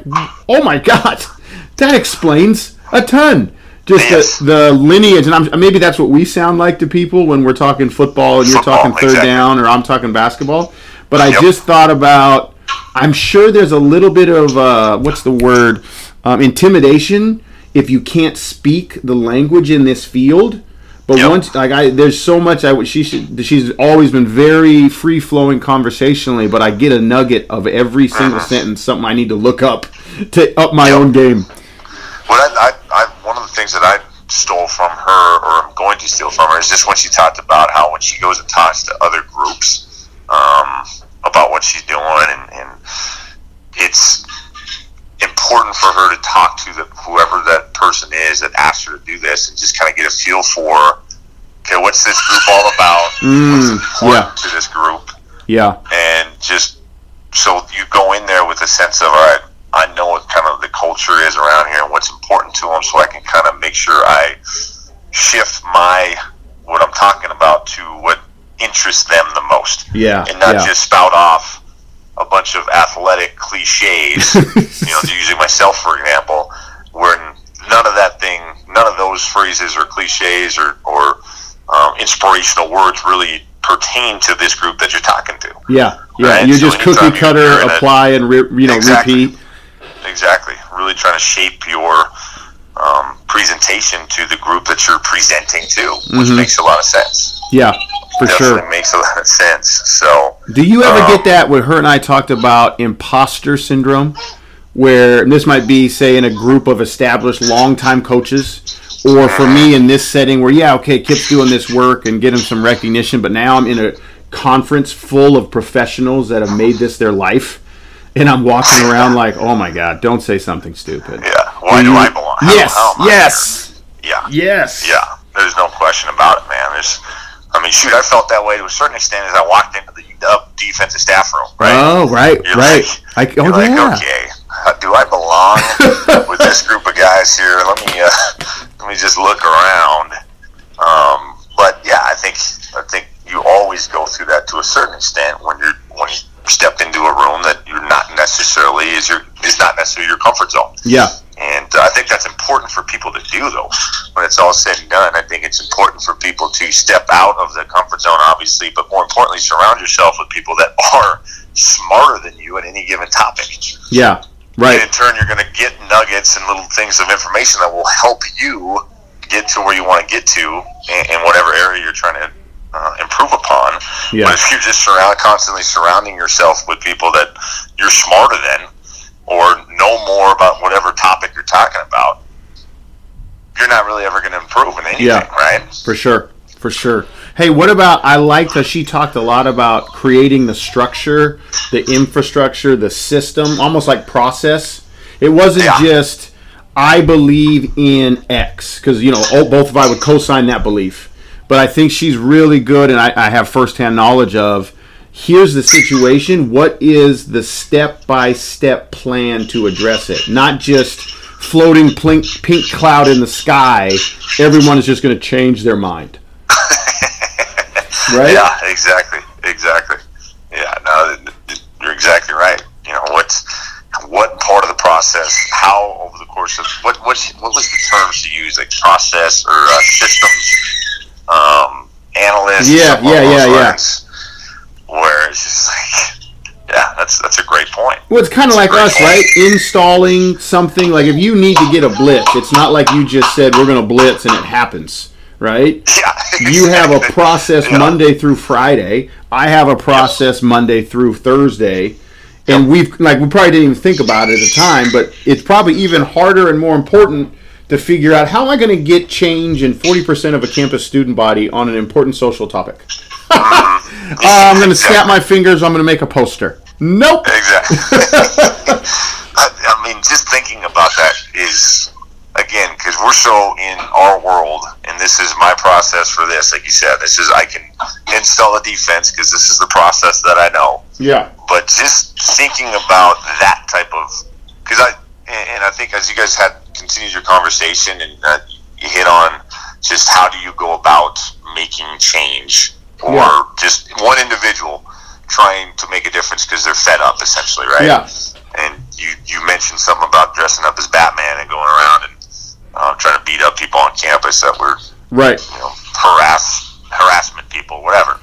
oh my god, that explains a ton. Just Yes. the, the lineage, and I'm, maybe that's what we sound like to people when we're talking football and you're talking third exactly. down or I'm talking basketball. But I Yep. just thought about. I'm sure there's a little bit of uh, what's the word, um, intimidation if you can't speak the language in this field. But Yep. once, like I, there's so much I would. She should. She's always been very free flowing conversationally. But I get a nugget of every single Uh-huh. sentence, something I need to look up to up my own game. What I, I, I, one of the things that I stole from her, or I'm going to steal from her, is just when she talked about how when she goes and talks to other groups um, about what she's doing, and, and it's important for her to talk to the, whoever that person is that asked her to do this, and just kind of get a feel for, okay, what's this group all about? what's Mm, important yeah. to this group? Yeah, and just so you go in there with a sense of all right i know what kind of the culture is around here and what's important to them so i can kind of make sure i shift my what i'm talking about to what interests them the most yeah, and not yeah. just spout off a bunch of athletic cliches you know using myself for example where none of that thing none of those phrases or cliches or, or um, inspirational words really pertain to this group that you're talking to yeah, yeah. Right, You so just cookie cutter, you're apply, and re, you know Exactly. repeat. exactly really trying to shape your um, presentation to the group that you're presenting to which Mhm. makes a lot of sense Yeah, for definitely sure. makes a lot of sense so Do you ever Um, get that when her and I talked about imposter syndrome? Where this might be, say, in a group of established longtime coaches, or for me in this setting where, yeah, okay, Kip's doing this work and getting some recognition, but now I'm in a conference full of professionals that have made this their life, and I'm walking around like, oh my God, don't say something stupid. yeah why do i belong How- Yes, how am I yes, here? yeah yes. Yeah, there's no question about it, man. There's, I mean, shoot, I felt that way to a certain extent as I walked into the UW defensive staff room. Right? Oh, right, You're right. like- I, oh, You're like, yeah. okay, uh, do I belong with this group of guys here? Let me, uh, let me just look around. Um, but yeah, I think, I think you always go through that to a certain extent when you're when you step into a room that you're not necessarily is your is not necessarily your comfort zone. Yeah, And I think that's important for people to do, though. When it's all said and done, I think it's important for people to step out of the comfort zone, obviously, but more importantly, surround yourself with people that are smarter than you at any given topic. yeah, And right. in turn, you're going to get nuggets and little things of information that will help you get to where you want to get to in, in whatever area you're trying to uh, improve upon. Yeah. But if you're just surround, constantly surrounding yourself with people that you're smarter than or know more about whatever topic you're talking about, you're not really ever going to improve in anything, Yeah. right? For sure. For sure. Hey, what about? I liked that she talked a lot about creating the structure, the infrastructure, the system, almost like process. It wasn't Yeah. just, I believe in X, because, you know, oh, both of I would co sign that belief. But I think she's really good, and I, I have firsthand knowledge of here's the situation. What is the step by step plan to address it? Not just floating pink, pink cloud in the sky. Everyone is just going to change their mind. right? Yeah, exactly, exactly. Yeah, no, you're exactly right. You know what's what part of the process, how over the course of what what what was the terms to use, like process or uh, systems um, analyst? Yeah, yeah, yeah, yeah. Where it's just like, yeah, that's that's a great point. Well, it's kind of like us, right? Installing something. Like if you need to get a blitz, it's not like you just said we're going to blitz and it happens, right? Yeah. You have a process Yeah. Monday through Friday. I have a process Monday through Thursday. And we've like we probably didn't even think about it at the time, but it's probably even harder and more important to figure out how am I going to get change in 40% of a campus student body on an important social topic. Uh, I'm going to snap my fingers. I'm going to make a poster. Nope. Exactly. I, I mean, just thinking about that is, again, because we're so in our world, and this is my process for this. Like you said, this is I can install a defense because this is the process that I know. Yeah. But just thinking about that type of, because I and and I think as you guys had continued your conversation and uh, you hit on just how do you go about making change or Yeah. just one individual trying to make a difference because they're fed up essentially, right? Yeah. And you you mentioned something about dressing up as Batman and going around and uh, trying to beat up people on campus that were Right. you know harass harassment people, whatever,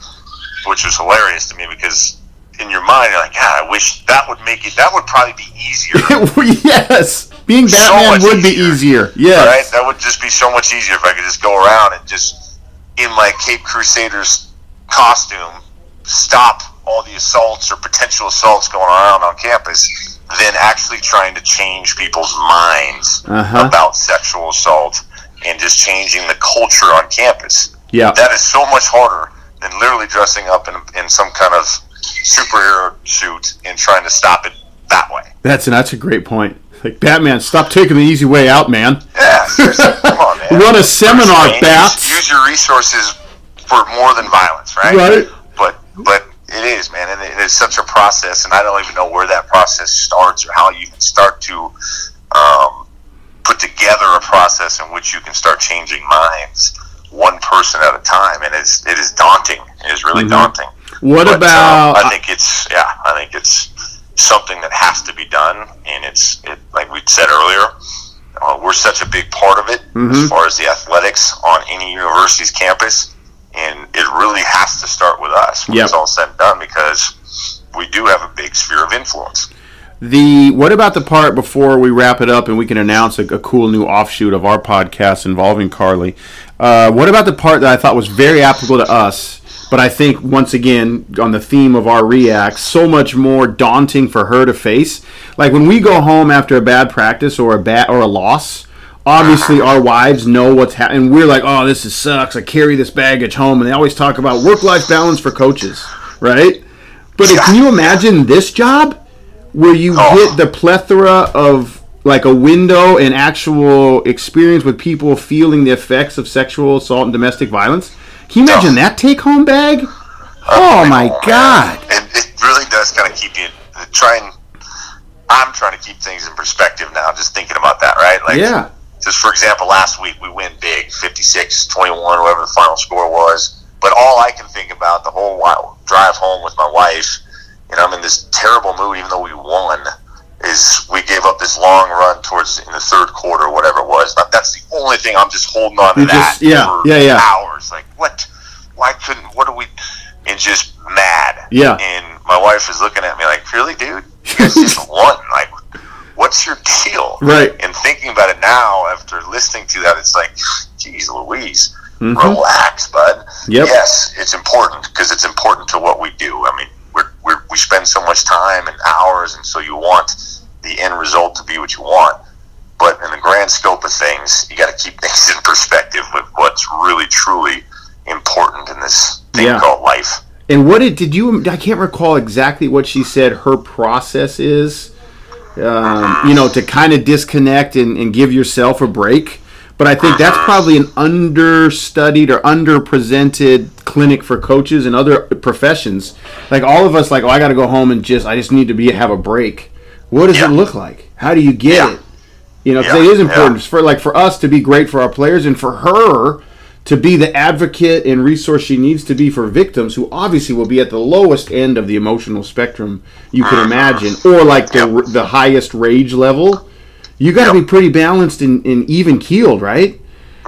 which was hilarious to me because in your mind you're like, God, I wish that would make it. That would probably be easier. yes. Being Batman much would be easier. Yeah, Right? That would just be so much easier if I could just go around and just in my Cape Crusaders costume stop all the assaults or potential assaults going around on campus than actually trying to change people's minds Uh-huh. about sexual assault and just changing the culture on campus. Yeah. That is so much harder than literally dressing up in, in some kind of superhero suit and trying to stop it that way. That's that's a great point. Like Batman, stop taking the easy way out, man. Yeah, come on, man. Run a seminar, Bats. Use your resources for more than violence, right? Right. But but it is, man, and it is such a process, and I don't even know where that process starts or how you can start to um, put together a process in which you can start changing minds one person at a time, and it's it is daunting. It is really Mhm. daunting. What But, um, about I think it's yeah. I think it's something that has to be done, and it's it, like we said earlier. Uh, we're such a big part of it Mhm. as far as the athletics on any university's campus, and it really has to start with us when Yep. it's all said and done because we do have a big sphere of influence. the what about the part before we wrap it up and we can announce a, a cool new offshoot of our podcast involving Carly? Uh, what about the part that I thought was very applicable to us, but I think once again on the theme of our reacts, so much more daunting for her to face. Like when we go home after a bad practice or a bad or a loss. Obviously, our wives know what's happening. We're like, "Oh, this is sucks." I carry this baggage home, and they always talk about work-life balance for coaches, right? But can you imagine this job? where you Oh. get the plethora of like a window and actual experience with people feeling the effects of sexual assault and domestic violence. Can you imagine that take home bag? Oh, oh my god. It, it really does kind of keep you uh, trying. I'm trying to keep things in perspective now, just thinking about that, right? Like, Yeah. Just for example, last week we win big, 56 21, whatever the final score was. But all I can think about the whole while, drive home with my wife, and I'm in this terrible mood, even though we won, is we gave up this long run towards in the third quarter, whatever it was. But that's the only thing I'm just holding on to You that just- yeah, for yeah, yeah. hours. Like, what? Why couldn't? What are we? And just mad. Yeah. And my wife is looking at me like, really, dude? You guys just won. Like, what's your deal? Right. And thinking about it now, after listening to that, it's like, geez, Louise, Mhm. relax, bud. Yep. Yes, it's important because it's important to what we do. I mean, we're, we're, we spend so much time and hours, and so you want the end result to be what you want. But in the grand scope of things, you got to keep things in perspective with what's really, truly important in this thing Yeah. called life. And what did did you? I can't recall exactly what she said. Her process is, um, you know, to kind of disconnect and, and give yourself a break. But I think that's probably an understudied or underpresented clinic for coaches and other professions. Like all of us, like, oh, I got to go home and just, I just need to be have a break. What does Yeah. it look like? How do you get Yeah. it? You know, 'cause Yeah, it is important for like for us to be great for our players and for her to be the advocate and resource she needs to be for victims who obviously will be at the lowest end of the emotional spectrum you can imagine or like the the highest rage level. You got to Yep. be pretty balanced and, and even keeled, right?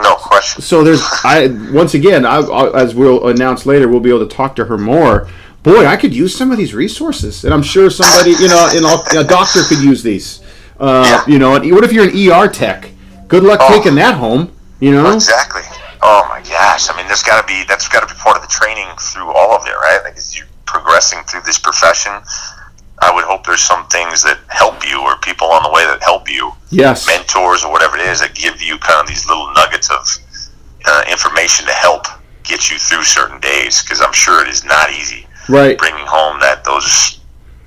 No question. So there's I once again I, I, as we'll announce later we'll be able to talk to her more. boy, I could use some of these resources, and I'm sure somebody, you know, know a doctor could use these. Uh, You know, what if you're an ER tech? Good luck Oh. taking that home. You know, Exactly. Oh my gosh! I mean, there's got to be that's got to be part of the training through all of it, right? Like as you're progressing through this profession, I would hope there's some things that help you, or people on the way that help you, yes, mentors or whatever it is that give you kind of these little nuggets of uh, information to help get you through certain days. Because I'm sure it is not easy right. bringing home that those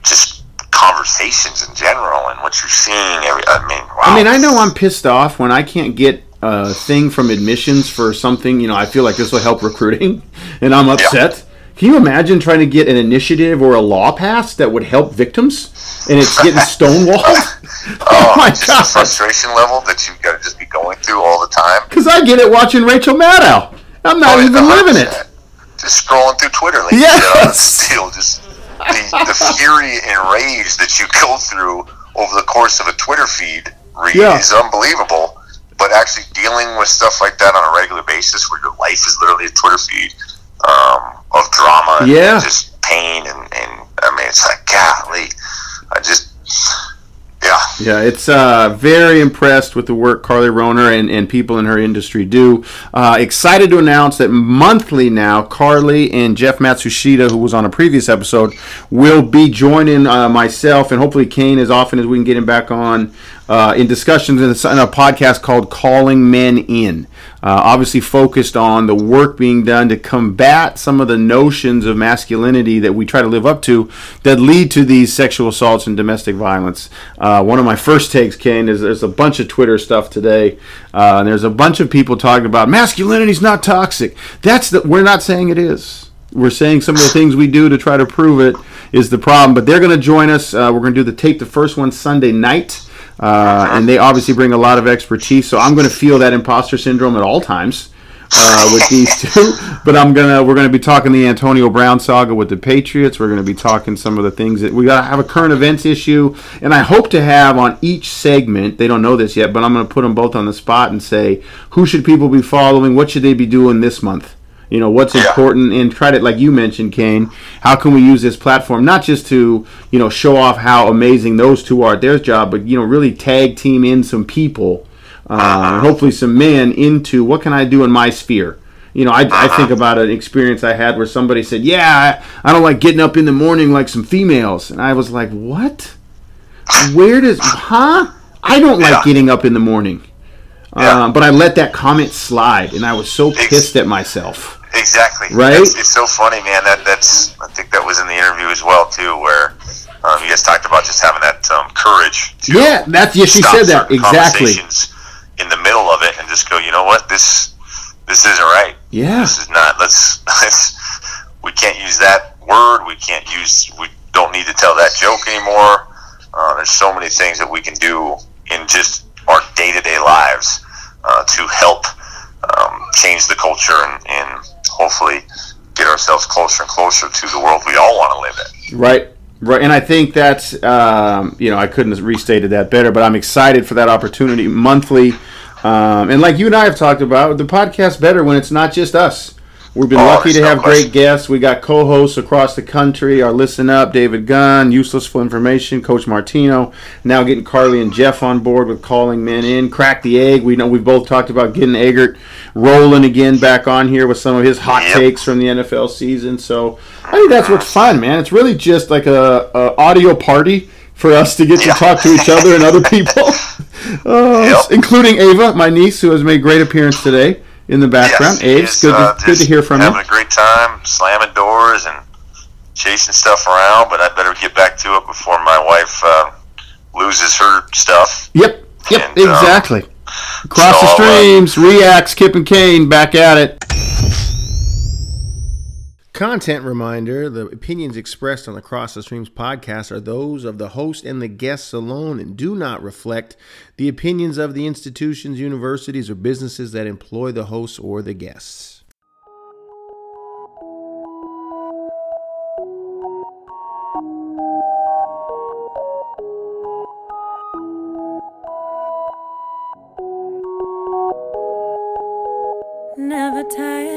just conversations in general and what you're seeing. Every I mean, wow. I mean, I know I'm pissed off when I can't get a thing from admissions for something. You know, I feel like this will help recruiting, and I'm upset. Can you imagine trying to get an initiative or a law passed that would help victims, and it's getting stonewalled? Oh, oh my just the god! frustration level that you've got to just be going through all the time. Because I get it watching Rachel Maddow. I'm not Oh, even yeah, living it. Just scrolling through Twitter, like Yes. you know, just the, the fury and rage that you go through over the course of a Twitter feed read Yeah. is unbelievable. But actually dealing with stuff like that on a regular basis, where your life is literally a Twitter feed um, of drama and Yeah. just pain, and, and I mean, it's like, golly, I just, yeah, Yeah, it's uh, very impressed with the work Carly Roner and, and people in her industry do. Uh, excited to announce that monthly now, Carly and Jeff Matsushita, who was on a previous episode, will be joining uh, myself and hopefully Kane as often as we can get him back on uh, in discussions in a, in a podcast called Calling Men In. Uh, obviously focused on the work being done to combat some of the notions of masculinity that we try to live up to that lead to these sexual assaults and domestic violence. Uh, one of my first takes, Kane, is there's a bunch of Twitter stuff today, uh, and there's a bunch of people talking about masculinity's not toxic. That's the we're not saying it is. We're saying some of the things we do to try to prove it is the problem. But they're going to join us. Uh, we're going to do the tape the first one Sunday night. Uh, and they obviously bring a lot of expertise, so I'm going to feel that imposter syndrome at all times uh, with these two. But I'm gonna we're gonna be talking the Antonio Brown saga with the Patriots. We're gonna be talking some of the things that we got to have a current events issue, and I hope to have on each segment. They don't know this yet, but I'm gonna put them both on the spot and say who should people be following, what should they be doing this month. You know what's important, and try to, like you mentioned, Kane. How can we use this platform not just to, you know, show off how amazing those two are at their job, but you know, really tag team in some people, uh, hopefully some men into what can I do in my sphere. You know, I, I think about an experience I had where somebody said, "Yeah, I, I don't like getting up in the morning like some females," and I was like, "What? Where does huh? I don't like getting up in the morning." Yeah. Um, but I let that comment slide, and I was so pissed at myself. Exactly. Right? It's, it's so funny, man. That that's I think that was in the interview as well too, where um, you guys talked about just having that um, courage. To Yeah, that's yes, she said that exactly. In the middle of it, and just go, you know what, this this isn't right. Yeah, This is not. Let's let's. We can't use that word. We can't use. We don't need to tell that joke anymore. Uh, there's so many things that we can do in just our day to day lives uh, to help um, change the culture and, and hopefully get ourselves closer and closer to the world we all want to live in. right, right. And I think that's um, you know I couldn't have restated that better, but I'm excited for that opportunity monthly. Um, and like you and I have talked about, the podcast better when it's not just us. We've been Oh, lucky to no have great guests. We got co-hosts across the country. Our Listen Up, David Gunn, Useless for Information, Coach Martino. Now getting Carly and Jeff on board with calling men in. Crack the egg. We know we've both talked about getting Eggert rolling again back on here with some of his hot Yep. takes from the NFL season. So I think that's what's fun, man. It's really just like a, a audio party for us to get to Yeah. talk to each other and other people, uh, Yep. including Ava, my niece, who has made great appearance today in the background. Yes, good, uh, to, good to just hear from having you. a great time, slamming doors and chasing stuff around. But I better get back to it before my wife uh, loses her stuff. Yep, yep, And, um, exactly. Across the so, uh, streams, reacts, Kip and Kane, back at it. Content reminder the opinions expressed on the Cross the Streams podcast are those of the host and the guests alone and do not reflect the opinions of the institutions, universities, or businesses that employ the hosts or the guests. Never tired.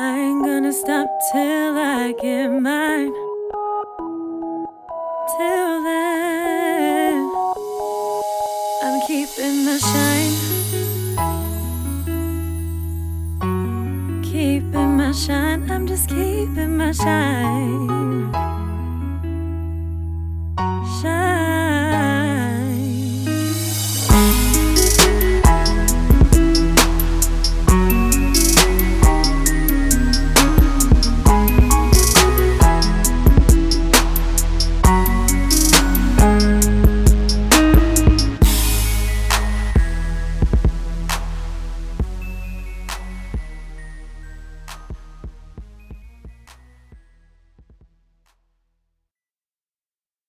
I ain't gonna stop till I get mine. Till then, I'm keeping the shine. Keeping my shine, I'm just keeping my shine. Shine.